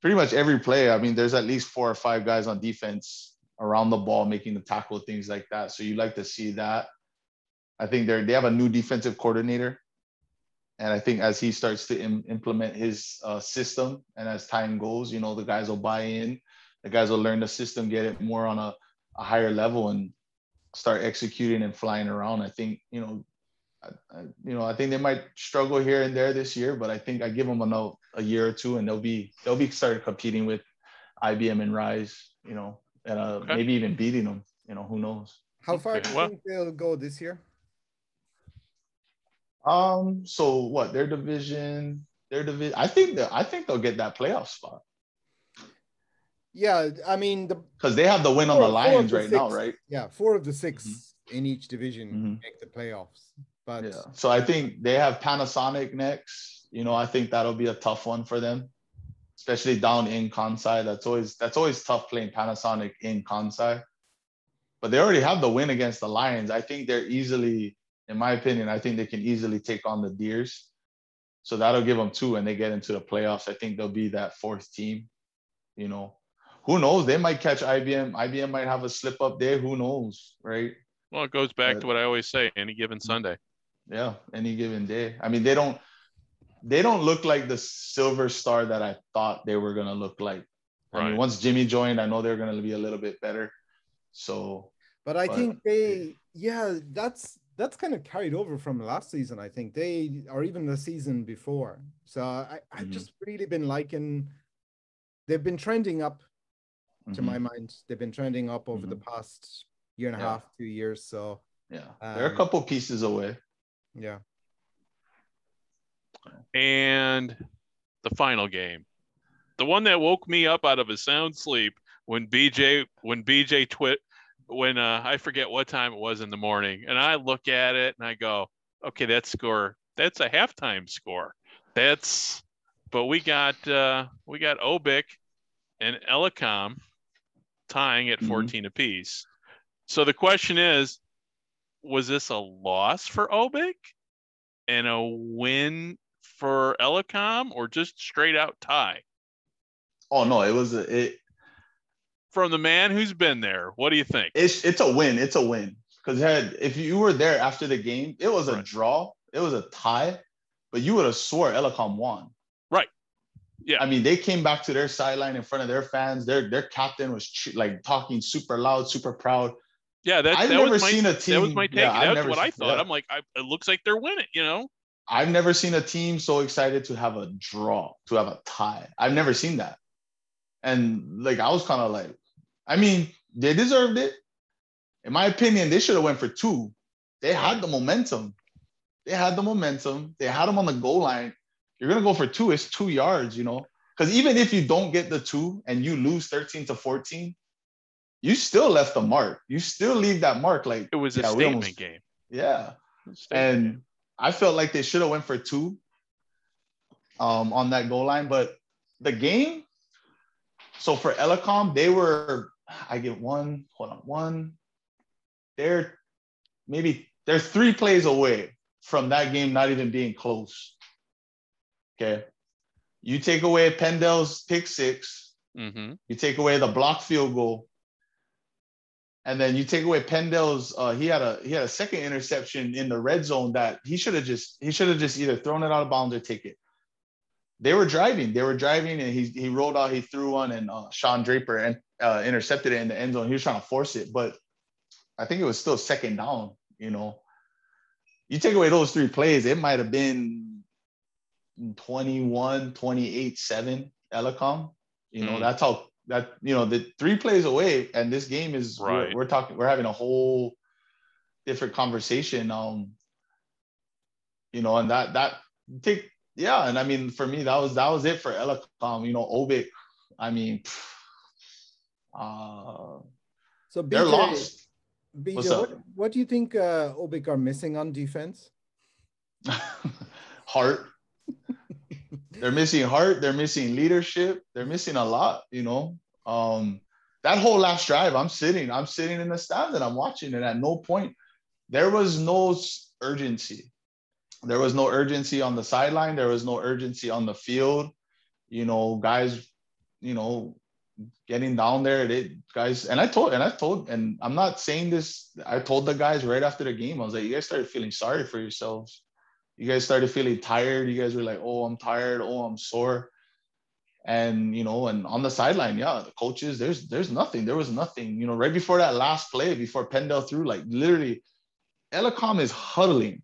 pretty much every play, I mean, there's at least four or five guys on defense around the ball making the tackle, things like that. So you like to see that. I think they're they have a new defensive coordinator, and I think as he starts to Im- implement his uh, system, and as time goes, you know the guys will buy in, the guys will learn the system, get it more on a, a higher level, and start executing and flying around. I think you know, I, I, you know, I think they might struggle here and there this year, but I think I give them another a year or two, and they'll be they'll be started competing with IBM and Rise, you know, and uh, Okay. maybe even beating them. You know, who knows? How far do you think they'll go this year? Um. So what? Their division. Their division. I think that I think they'll get that playoff spot Yeah, I mean the because they have the win on the Lions the right now, right? yeah four of the 6 in each division Mhm. make the playoffs. But Yeah. So I think they have Panasonic next. You know, I think that'll be a tough one for them, especially down in Kansai. That's always that's always tough playing Panasonic in Kansai. But they already have the win against the Lions. I think they're easily, in my opinion, I think they can easily take on the Deers. So that'll give them two, and they get into the playoffs. I think they'll be that fourth team. You know, who knows? They might catch IBM. IBM might have a slip up there. Who knows, right? Well, it goes back Uh, to what I always say: any given Sunday. Yeah, any given day. I mean, they don't they don't look like the silver star that I thought they were gonna look like. I mean, once Jimmy joined, I know they're gonna be a little bit better. So but I But- think they yeah that's that's kind of carried over from last season. I think they or even the season before. So I I've Mhm. just really been liking. They've been trending up to mhm, my mind. They've been trending up over the past year and a Yeah. half, two years. So yeah, they're a Um, couple pieces away. yeah. And the final game, the one that woke me up out of a sound sleep when BJ when BJ twit when uh, I forget what time it was in the morning, and I look at it and I go, okay, that score that's a halftime score. That's but we got uh, we got Obic and Elecom tying at Mhm. 14 apiece. So the question is, was this a loss for Obic and a win for Elecom or just straight out tie? Oh no, it was a, it From the man who's been there, what do you think? it's it's a win. It's a win. Because if you were there after the game, it was a Right. draw, it was a tie, but you would have swore Elecom won. Right. Yeah. I mean, they came back to their sideline in front of their fans. Their their captain was like talking super loud, super proud. Yeah, that, I've that never my seen a team. that was my take. yeah, That's never what I thought. yeah. I'm like, I, it looks like they're winning. You know, I've never seen a team so excited to have a draw, to have a tie. I've never seen that. And like I was kind of like, I mean, they deserved it. In my opinion, they should have went for two. They had the momentum. They had the momentum. They had them on the goal line. You're gonna go for two. It's two yards, you know. Because even if you don't get the two and you lose 13 to 14, you still left the mark. You still leave that mark. Like, it was a Yeah, we statement almost- game. yeah. A statement And game. I felt like they should have went for two um, on that goal line. But the game, so for Elecom, they were I get one, hold on, one. They're maybe they're three plays away from that game not even being close. Okay. You take away Pendel's pick six, Mm-hmm. you take away the block field goal, and then you take away Pendel's. Uh, he had a he had a second interception in the red zone that he should have just he should have just either thrown it out of bounds or take it. They were driving, they were driving, and he he rolled out, he threw one, and uh, Sean Draper and uh, intercepted it in the end zone. He was trying to force it, but I think it was still second down. You know, you take away those three plays, it might have been 21, 28, 7 Elecom. You know, Mm. that's how that you know the three plays away, and this game is we're- Right. we're, talking we're having a whole different conversation. Um, you know, and that that take yeah, and I mean for me that was that was it for Elecom. You know, Obic, I mean, uh, So they're lost. BJ, what, what do you think uh, Obic are missing on defense? [laughs] heart. they're missing heart. They're missing leadership. They're missing a lot. You know, um, that whole last drive, I'm sitting, I'm sitting in the stands and I'm watching it. At no point, there was no urgency. There was no urgency on the sideline. There was no urgency on the field. You know, guys, you know, getting down there, they guys, and I told, and I told, and I'm not saying this. I told the guys right after the game, I was like, you guys started feeling sorry for yourselves you guys started feeling tired. You guys were like, oh, I'm tired. Oh, I'm sore. And you know, and on the sideline, yeah, the coaches, there's there's nothing. There was nothing. You know, right before that last play, before Pindell threw, like literally, Elecom is huddling.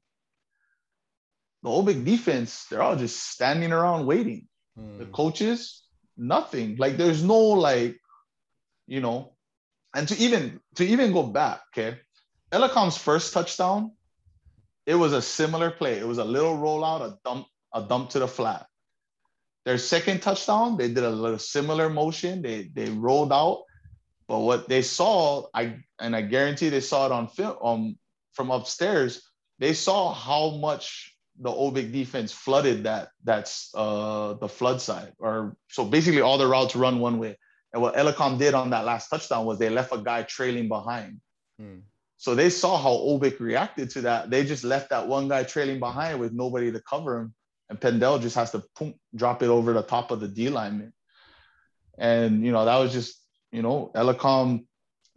The whole big defense, they're all just standing around waiting. Hmm. The coaches, nothing. Like there's no like, you know, and to even to even go back, okay, Elecom's first touchdown, it was a similar play. It was a little rollout, a dump, a dump to the flat. Their second touchdown, they did a little similar motion. They they rolled out, but what they saw, I and I guarantee they saw it on film um, from upstairs. They saw how much the Obic defense flooded that that's uh the flood side, or so basically all the routes run one way. And what Elecom did on that last touchdown was they left a guy trailing behind. Hmm. So they saw how Obic reacted to that. They just left that one guy trailing behind with nobody to cover him. And Pindell just has to boom, drop it over the top of the D lineman. And, you know, that was just, you know, Elecom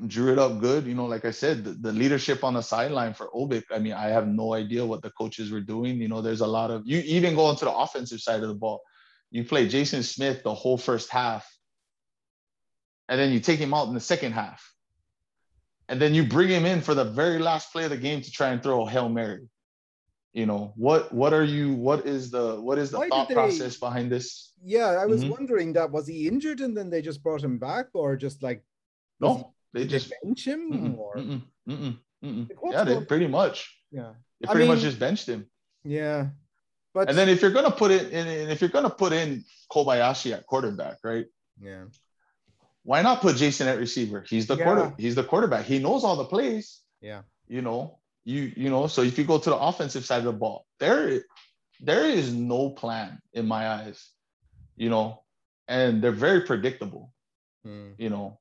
drew it up good. You know, like I said, the, the leadership on the sideline for Obic, I mean, I have no idea what the coaches were doing. You know, there's a lot of, you even go into the offensive side of the ball. You play Jason Smith the whole first half, and then you take him out in the second half and then you bring him in for the very last play of the game to try and throw a hail mary. You know what? What are you? What is the what is the Why thought they- process behind this? Yeah, I was Mhm. wondering that was he injured and then they just brought him back, or just like No, they just they bench him, mm-mm, or mm-mm, mm-mm, mm-mm. Like, yeah, they pretty much yeah, they I pretty much just benched him. yeah. But And then if you're gonna put it in, and if you're gonna put in Kobayashi at quarterback, right? yeah, Why not put Jason at receiver? He's the Yeah. quarter. He's the quarterback. He knows all the plays. yeah, you know you you know so if you go to the offensive side of the ball there there is no plan in my eyes you know and they're very predictable Hmm. you know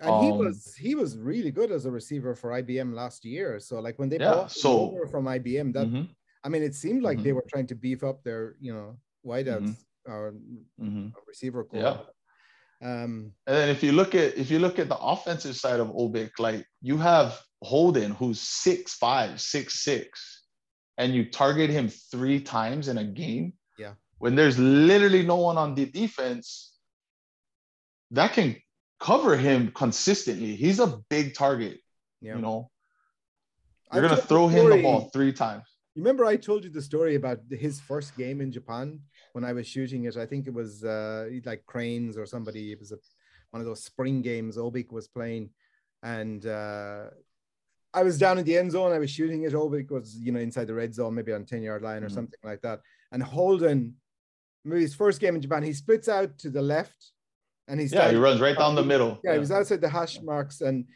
And he Um, was he was really good as a receiver for IBM last year. So like when they Yeah, brought him so- over from IBM, that Mhm, I mean, it seemed like Mhm. they were trying to beef up their you know wideouts or mhm. receiver core. Yeah. Um. and then if you look at if you look at the offensive side of Obic, like you have Holden who's six five, six six, and you target him three times in a game. Yeah. When there's literally no one on the defense that can cover him consistently. He's a big target. Yeah. You know, you're gonna throw him the ball three times. You remember I told you the story about his first game in Japan when I was shooting it. I think it was uh, like Cranes or somebody. It was a, one of those spring games Obic was playing, and uh, I was down in the end zone. I was shooting it. Obic was you know inside the red zone, maybe on ten yard line or Mhm. something like that. And Holden, maybe his first game in Japan, he splits out to the left, and he's Yeah, he runs right down the middle. yeah, he was outside the hash marks and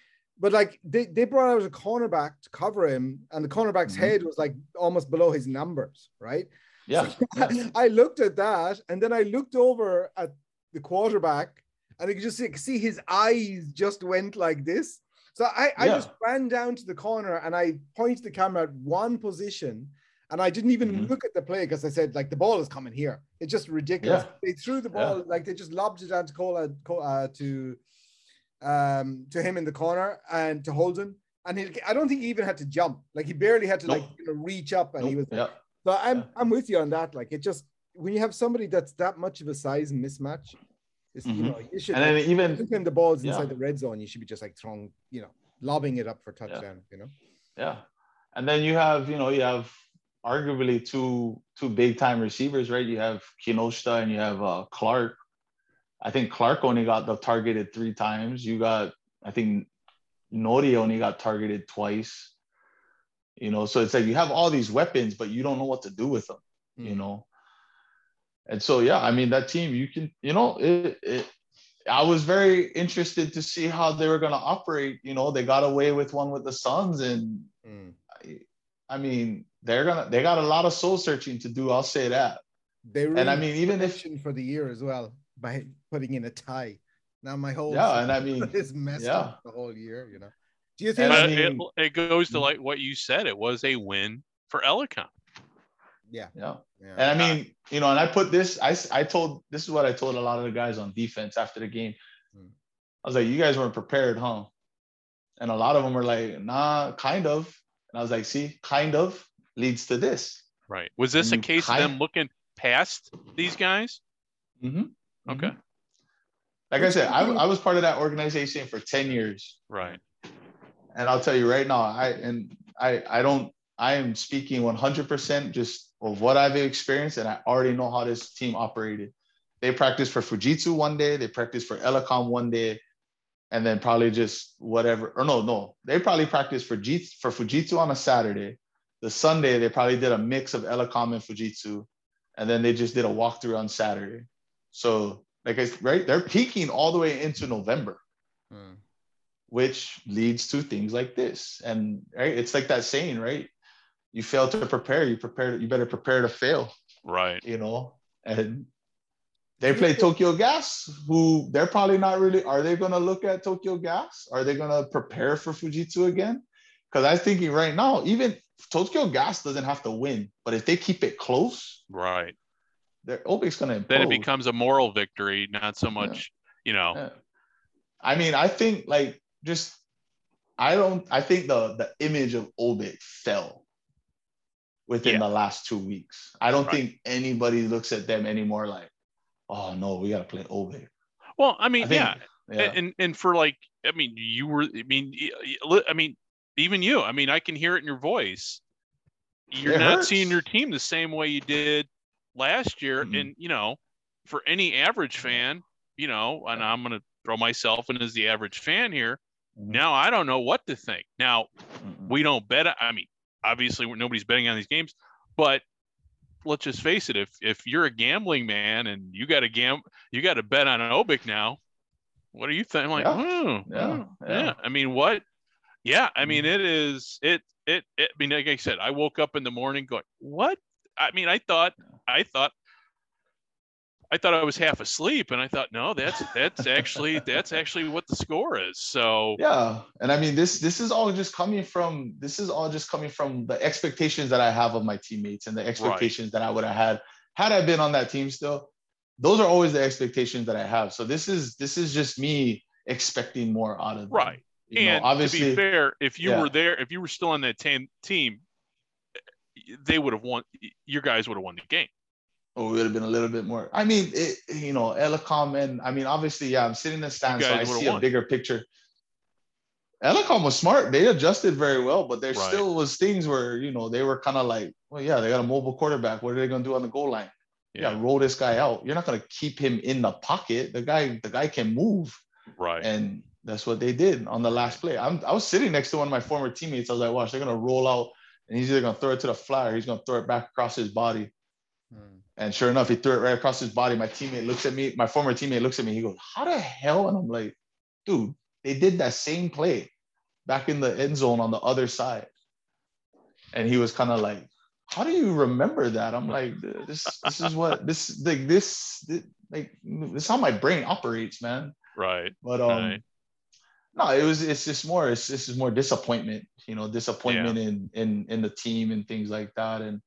but like they, they brought out a cornerback to cover him, and the cornerback's Mhm. head was like almost below his numbers, right? Yeah. [laughs] yeah. I looked at that and then I looked over at the quarterback and you could just see, see his eyes just went like this. So I, I Yeah. just ran down to the corner and I pointed the camera at one position and I didn't even Mhm. look at the play because I said, like, the ball is coming here. It's just ridiculous. Yeah. They threw the Yeah. ball, like, they just lobbed it down to Cola, Co- uh, to um to him in the corner and to Holden. And he, I don't think he even had to jump. Like he barely had to like you know, reach up and he was Nope, so. I'm Yeah. I'm with you on that. Like it just when you have somebody that's that much of a size mismatch, it's you Mhm. know you should And then like, even anytime the ball's yeah. inside the red zone, you should be just like throwing, you know, lobbing it up for touchdown. You know, Yeah. And then you have, you know, you have arguably two two big time receivers, right? You have Kinoshita and you have uh, Clark. I think Clark only got the targeted three times. You got, I think Nori only got targeted twice. You know, so it's like you have all these weapons, but you don't know what to do with them. You Mm. know. And so yeah, I mean that team, you can, you know, it, it I was very interested to see how they were going to operate. You know, they got away with one with the Suns, and Mm. I mean, they're gonna they got a lot of soul searching to do. I'll say that. they And I mean, even if for the year as well by putting in a tie. Now my whole yeah, and I [laughs] mean, is messed yeah. up the whole year. You know, do you think? I mean- it, it goes to Mhm. like what you said. It was a win for Elecom. yeah, yeah. yeah. And I mean, you know, and I put this. I I told this is what I told a lot of the guys on defense after the game. Hmm. I was like, you guys weren't prepared, huh? And a lot of them were like, nah, kind of. And I was like, see, kind of leads to this. Right. Was this a And you case of them looking past these guys? Mm-hmm. Okay. Like I said, I, I was part of that organization for 10 years. Right. And I'll tell you right now, I and I I don't I am speaking 100% just of what I've experienced, and I already know how this team operated. They practiced for Fujitsu one day, they practiced for Elecom one day, and then probably just whatever. Or no, no, they probably practiced for Jitsu, for Fujitsu on a Saturday. The Sunday they probably did a mix of Elecom and Fujitsu, and then they just did a walkthrough on Saturday. So like I right, they're peaking all the way into November Mm. which leads to things like this. And right, it's like that saying, right? You fail to prepare, you prepare, you better prepare to fail, Right. you know. And they play Tokyo Gas, who they're probably not really. Are they going to look at Tokyo Gas? Are they going to prepare for Fujitsu again? Because I'm thinking right now, even Tokyo Gas doesn't have to win, but if they keep it close, Right. their Obic's going to. Then it becomes a moral victory, not so much, you know. Yeah. I mean, I think like just I don't I think the the image of Obic fell within Yeah. the last two weeks. I don't Right. think anybody looks at them anymore like, oh no, we gotta play Obic. Well, I mean, I think, yeah. yeah. And and for like, I mean, you were. I mean, y- y- li- I mean, even you. I mean, I can hear it in your voice. You're It not hurts. seeing your team the same way you did last year, Mhm. and you know, for any average fan, you know, and I'm gonna throw myself in as the average fan here. Mhm. Now I don't know what to think. Now Mm-mm. we don't bet. I mean, obviously nobody's betting on these games, but let's just face it. If if you're a gambling man and you got a gam, you got to bet on an Obic now. What are you thinking? Like, Yeah. oh, Yeah, oh, yeah. yeah. I mean, what? Yeah, I mean, Mhm. it is. It it. it I mean, like I said, I woke up in the morning going, what? I mean, I thought, I thought. I thought I was half asleep, and I thought, no, that's that's actually that's actually what the score is. So Yeah, and I mean this this is all just coming from this is all just coming from the expectations that I have of my teammates and the expectations that I would have had had I been on that team still. Those are always the expectations that I have. So this is this is just me expecting more out of them. Right. You know, and to obviously, be fair, if you yeah. were there, if you were still on that team, team, they would have won. Your guys would have won the game. Or it would have been a little bit more. I mean, it, you know, Elecom and I mean, obviously, yeah, I'm sitting in the stands, so I would've see a bigger picture. Elecom was smart. They adjusted very well, but there Right. still was things where, you know, they were kind of like, well, yeah, they got a mobile quarterback. What are they going to do on the goal line? Yeah. roll this guy out. You're not going to keep him in the pocket. The guy, the guy can move. right. And that's what they did on the last play. I'm, I was sitting next to one of my former teammates. I was like, watch, they're going to roll out and he's either going to throw it to the fly or he's going to throw it back across his body. Mm. And sure enough, he threw it right across his body. My teammate looks at me, my former teammate looks at me. He goes, How the hell? And I'm like, dude, they did that same play back in the end zone on the other side. And he was kind of like, How do you remember that? I'm like, this this is what this like this, this like this is how my brain operates, man. Right. But um, Right. no, it was it's just more it's this is more disappointment, you know, disappointment in in in the team and things like that. And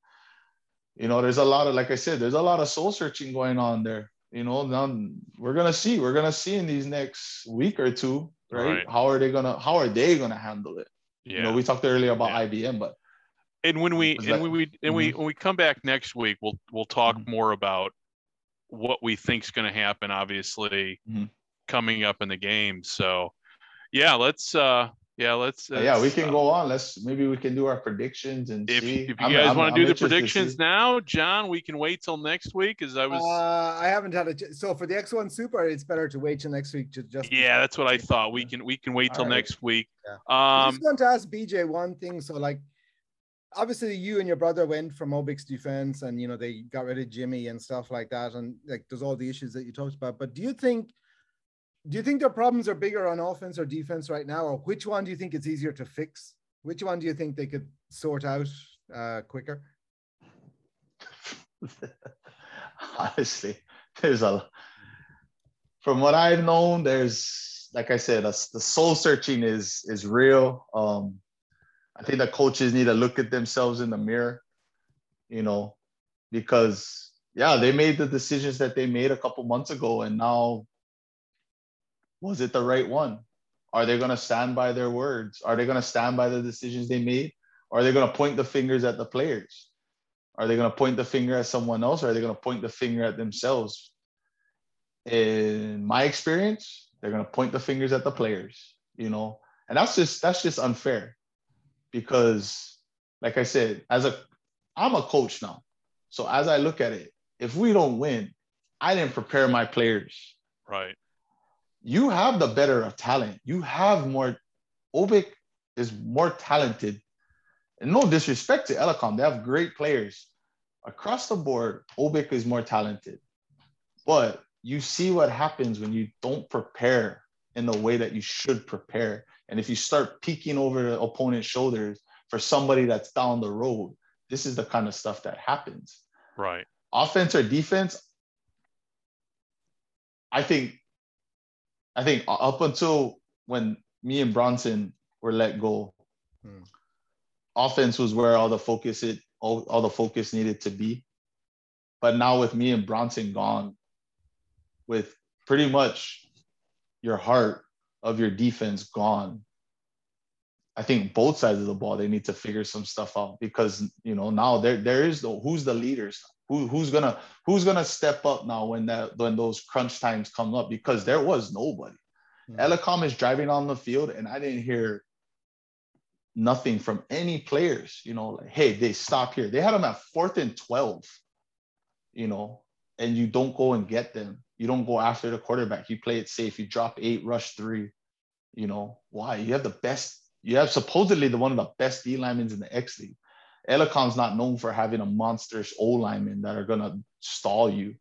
you know, there's a lot of like I said, there's a lot of soul searching going on there. You know, now we're gonna see, we're gonna see in these next week or two, right? Right. How are they gonna how are they gonna handle it? Yeah. You know, we talked earlier about Yeah. IBM, but and when we and that- when we and we when we come back next week, we'll we'll talk Mhm. more about what we think's going to happen. Obviously, Mhm. coming up in the game. So, yeah, let's uh yeah let's yeah, we can uh, go on. Let's maybe we can do our predictions and If, see. if you I'm- guys I'm- want I'm to do the predictions now, John, we can wait till next week. As I was, Uh, I haven't had a ch- so for the X1 Super, it's better to wait till next week to just. yeah, that's what I thought. We can we can wait till Alright. next week. I Um, just want to ask BJ one thing. So, like, obviously, you and your brother went from Obic's defense, and you know they got rid of Jimmy and stuff like that, and like there's all the issues that you talked about. But do you think, do you think their problems are bigger on offense or defense right now, or which one do you think it's easier to fix? Which one do you think they could sort out uh, quicker? [laughs] honestly there's a from what i've known there's like i said the soul searching is is real um i think the coaches need to look at themselves in the mirror you know because yeah they made the decisions that they made a couple months ago and now was it the right one are they going to stand by their words are they going to stand by the decisions they made are they going to point the fingers at the players are they going to point the finger at someone else or are they going to point the finger at themselves? In my experience, they're going to point the fingers at the players, you know, and that's just that's just unfair because like I said, as a I'm a coach now. So as I look at it, if we don't win, I didn't prepare my players. right. You have the better of talent. You have more Obic is more talented and no disrespect to Elecom, they have great players. Across the board, Obic is more talented. But you see what happens when you don't prepare in the way that you should prepare. And if you start peeking over the opponent's shoulders for somebody that's down the road, this is the kind of stuff that happens. Right. Offense or defense, I think, I think up until when me and Bronson were let go, Hmm. offense was where all the focus it all, all the focus needed to be. But now with me and Bronson gone, with pretty much your heart of your defense gone, I think both sides of the ball they need to figure some stuff out because you know now there there is no who's the leaders who who's gonna who's gonna step up now when that when those crunch times come up because there was nobody. Hmm. Elecom is driving on the field and I didn't hear nothing from any players, you know, like, hey, they stop here. They had them at fourth and 12, you know, and you don't go and get them. You don't go after the quarterback. You play it safe. You drop eight, rush three. You know, why? You have the best, you have supposedly the one of the best D linemen in the X League. Elecom's not known for having a monstrous O lineman that are gonna stall you,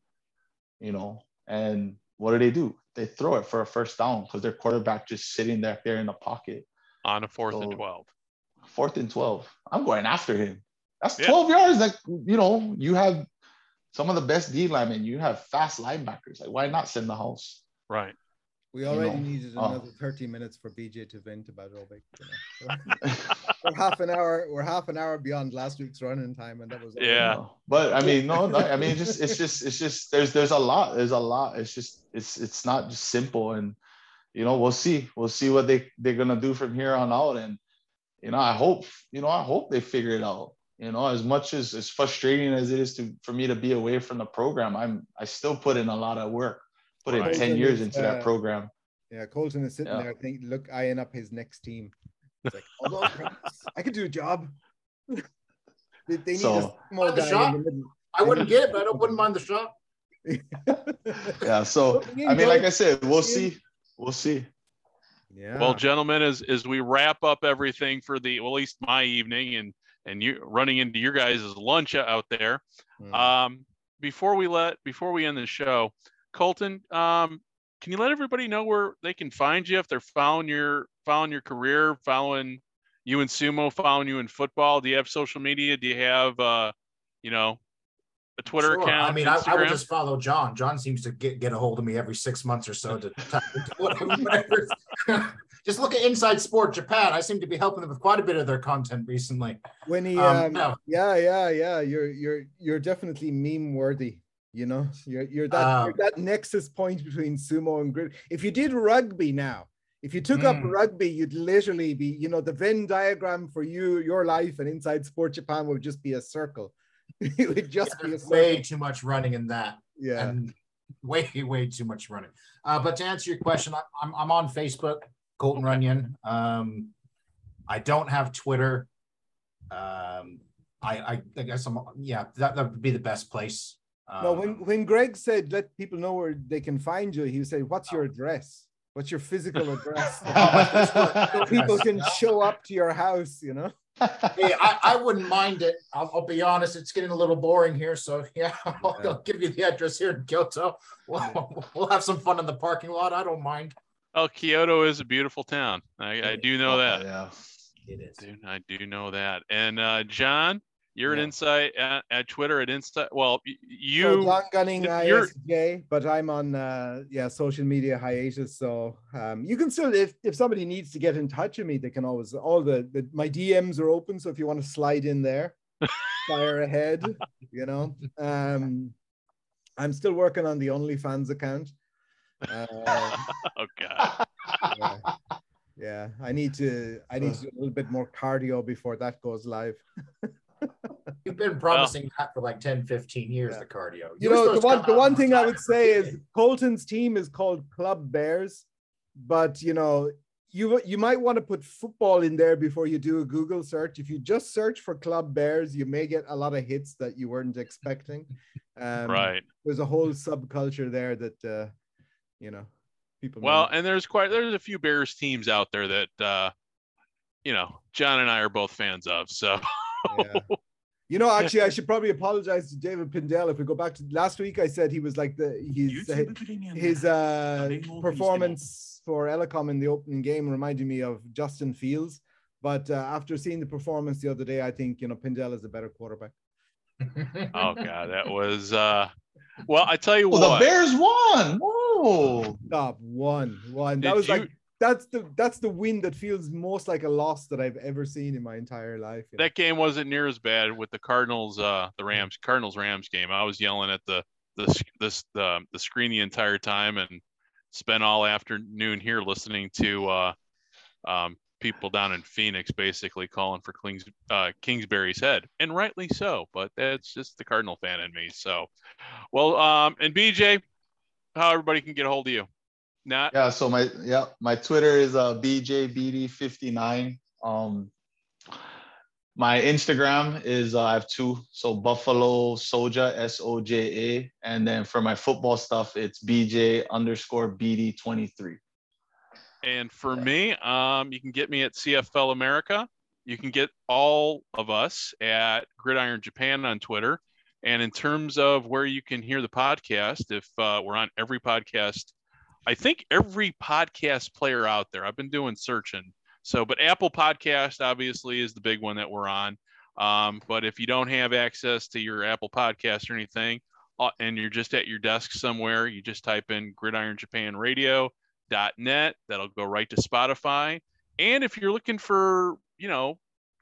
you know. And what do they do? They throw it for a first down because their quarterback just sitting back there in the pocket On a fourth and twelve. fourth and 12. I'm going after him. That's Yeah. 12 yards. Like, you know, you have some of the best D linemen, you have fast linebackers. Like, why not send the house? Right. We already know, needed uh, another 30 minutes for BJ to vent about Obic. You know? [laughs] we're half an hour. We're half an hour beyond last week's running time, and that was all. Yeah. No. But I mean, no, no, I mean, it's just, it's just, it's just, there's, there's a lot, there's a lot. It's just, it's, it's not just simple. And, you know, we'll see, we'll see what they, they're going to do from here on out. And, you know, I hope, you know, I hope they figure it out. You know, as much as as frustrating as it is to for me to be away from the program, I'm I still put in a lot of work, put in 10 years Colton is, into that uh, program. Yeah, Colton is sitting Yeah. there, thinking, look, eyeing up his next team. It's like, [laughs] although I could do a job. [laughs] they, they need So- a small Mind the guy shot? in the middle. I wouldn't get it, but I [laughs] wouldn't mind the shot. Yeah. So I mean, like I said, we'll see. We'll see. Yeah. Well, gentlemen, as as we wrap up everything for the well, at least my evening and and you running into your guys' lunch out there. Hmm. Um, before we let before we end the show, Colton, um, can you let everybody know where they can find you if they're following your following your career, following you in sumo, following you in football? Do you have social media? Do you have uh, you know, a Twitter Sure. account? I mean, I, I would just follow John. John seems to get, get a hold of me every six months or so to type into [laughs] whatever. [laughs] just look at Inside Sport Japan. I seem to be helping them with quite a bit of their content recently. When he, Um, um, no. yeah, yeah, yeah, you're you're you're definitely meme worthy. You know, you're you're that Um, you're that nexus point between sumo and grid. If you did rugby now, if you took up Mm. rugby, you'd literally be, you know, the Venn diagram for you, your life, and inside Sport Japan would just be a circle. [laughs] it would just be a There's circle. way too much running in that. Yeah. and [laughs] way way too much running. Uh, but to answer your question, I, I'm I'm on Facebook, Colton Runyon. Um, I don't have Twitter. Um, I, I I guess I'm yeah that, that would be the best place. Um, No, when when Greg said let people know where they can find you, he said, "What's your address? What's your physical address?" [laughs] so people can show up to your house. You know. [laughs] hey, I, I wouldn't mind it. I'll, I'll be honest, it's getting a little boring here. So [laughs] yeah, I'll, Yeah. I'll give you the address here in Kyoto. We'll, we'll have some fun in the parking lot. I don't mind. Oh, Kyoto is a beautiful town. I, I do know that. yeah. It is. Dude, I do know that. And uh, John, you're an Yeah. insight at, at Twitter at Insta. Well, y- So you John Gunning ISJ, but I'm on uh yeah social media hiatus. So um you can still if if somebody needs to get in touch with me, they can always all the, the my DMs are open. So if you want to slide in there, [laughs] fire ahead, you know. Um I'm still working on the OnlyFans account. Uh, [laughs] oh god. yeah. yeah, I need to I need to do a little bit more cardio before that goes live. [laughs] You've been promising that for like 10, 15 years, Yeah. the cardio. you were know the one the one thing I would say is Colton's team is called Club Bears, but you know you you might want to put football in there before you do a Google search. If you just search for Club Bears, you may get a lot of hits that you weren't expecting. [laughs] Um, right. There's a whole subculture there that uh, you know people. Well, not- and there's quite there's a few Bears teams out there that uh, you know John and I are both fans of. So [laughs] yeah. [laughs] You know, actually, I should probably apologize to David Pindell. If we go back to last week, I said he was like the he's his uh, performance for Elecom in the opening game reminded me of Justin Fields. But uh, after seeing the performance the other day, I think you know Pindell is a better quarterback. [laughs] oh god, that was uh well, I tell you Well, what. the Bears won. Whoa. Stop one, one. That Did was you- like that's the that's the win that feels most like a loss that I've ever seen in my entire life. you know. that game wasn't near as bad with the Cardinals, uh, the Rams, Cardinals Rams game. I was yelling at the the this the the screen the entire time and spent all afternoon here listening to uh, um, people down in Phoenix basically calling for Kings, uh, Kingsbury's head, and rightly so. But that's just the Cardinal fan in me. So, well, um, and BJ, how everybody can get a hold of you? Not Yeah, so my yeah, my Twitter is uh BJBD59. Um my Instagram is uh, I have two. So Buffalo Soja, S-O-J-A. And then for my football stuff, it's BJ underscore BD23. And for me, um, you can get me at CFL America. You can get all of us at Gridiron Japan on Twitter. And in terms of where you can hear the podcast, if uh, we're on every podcast, I think every podcast player out there, I've been doing searching. So, but Apple Podcast obviously is the big one that we're on. Um, but if you don't have access to your Apple Podcast or anything, uh, and you're just at your desk somewhere, you just type in Gridiron Japan Radio net that'll go right to spotify and if you're looking for you know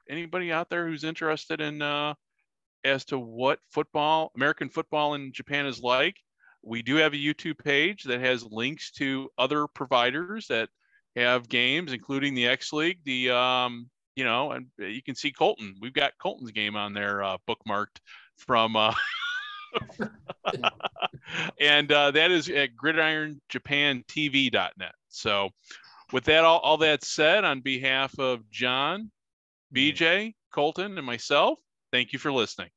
anybody out there who's interested in uh as to what football american football in japan is like we do have a youtube page that has links to other providers that have games including the x league the um you know and you can see colton we've got colton's game on there uh bookmarked from uh [laughs] and uh, that is at gridironjapantv.net. So, with that, all, all that said, on behalf of John, BJ, Colton, and myself, thank you for listening.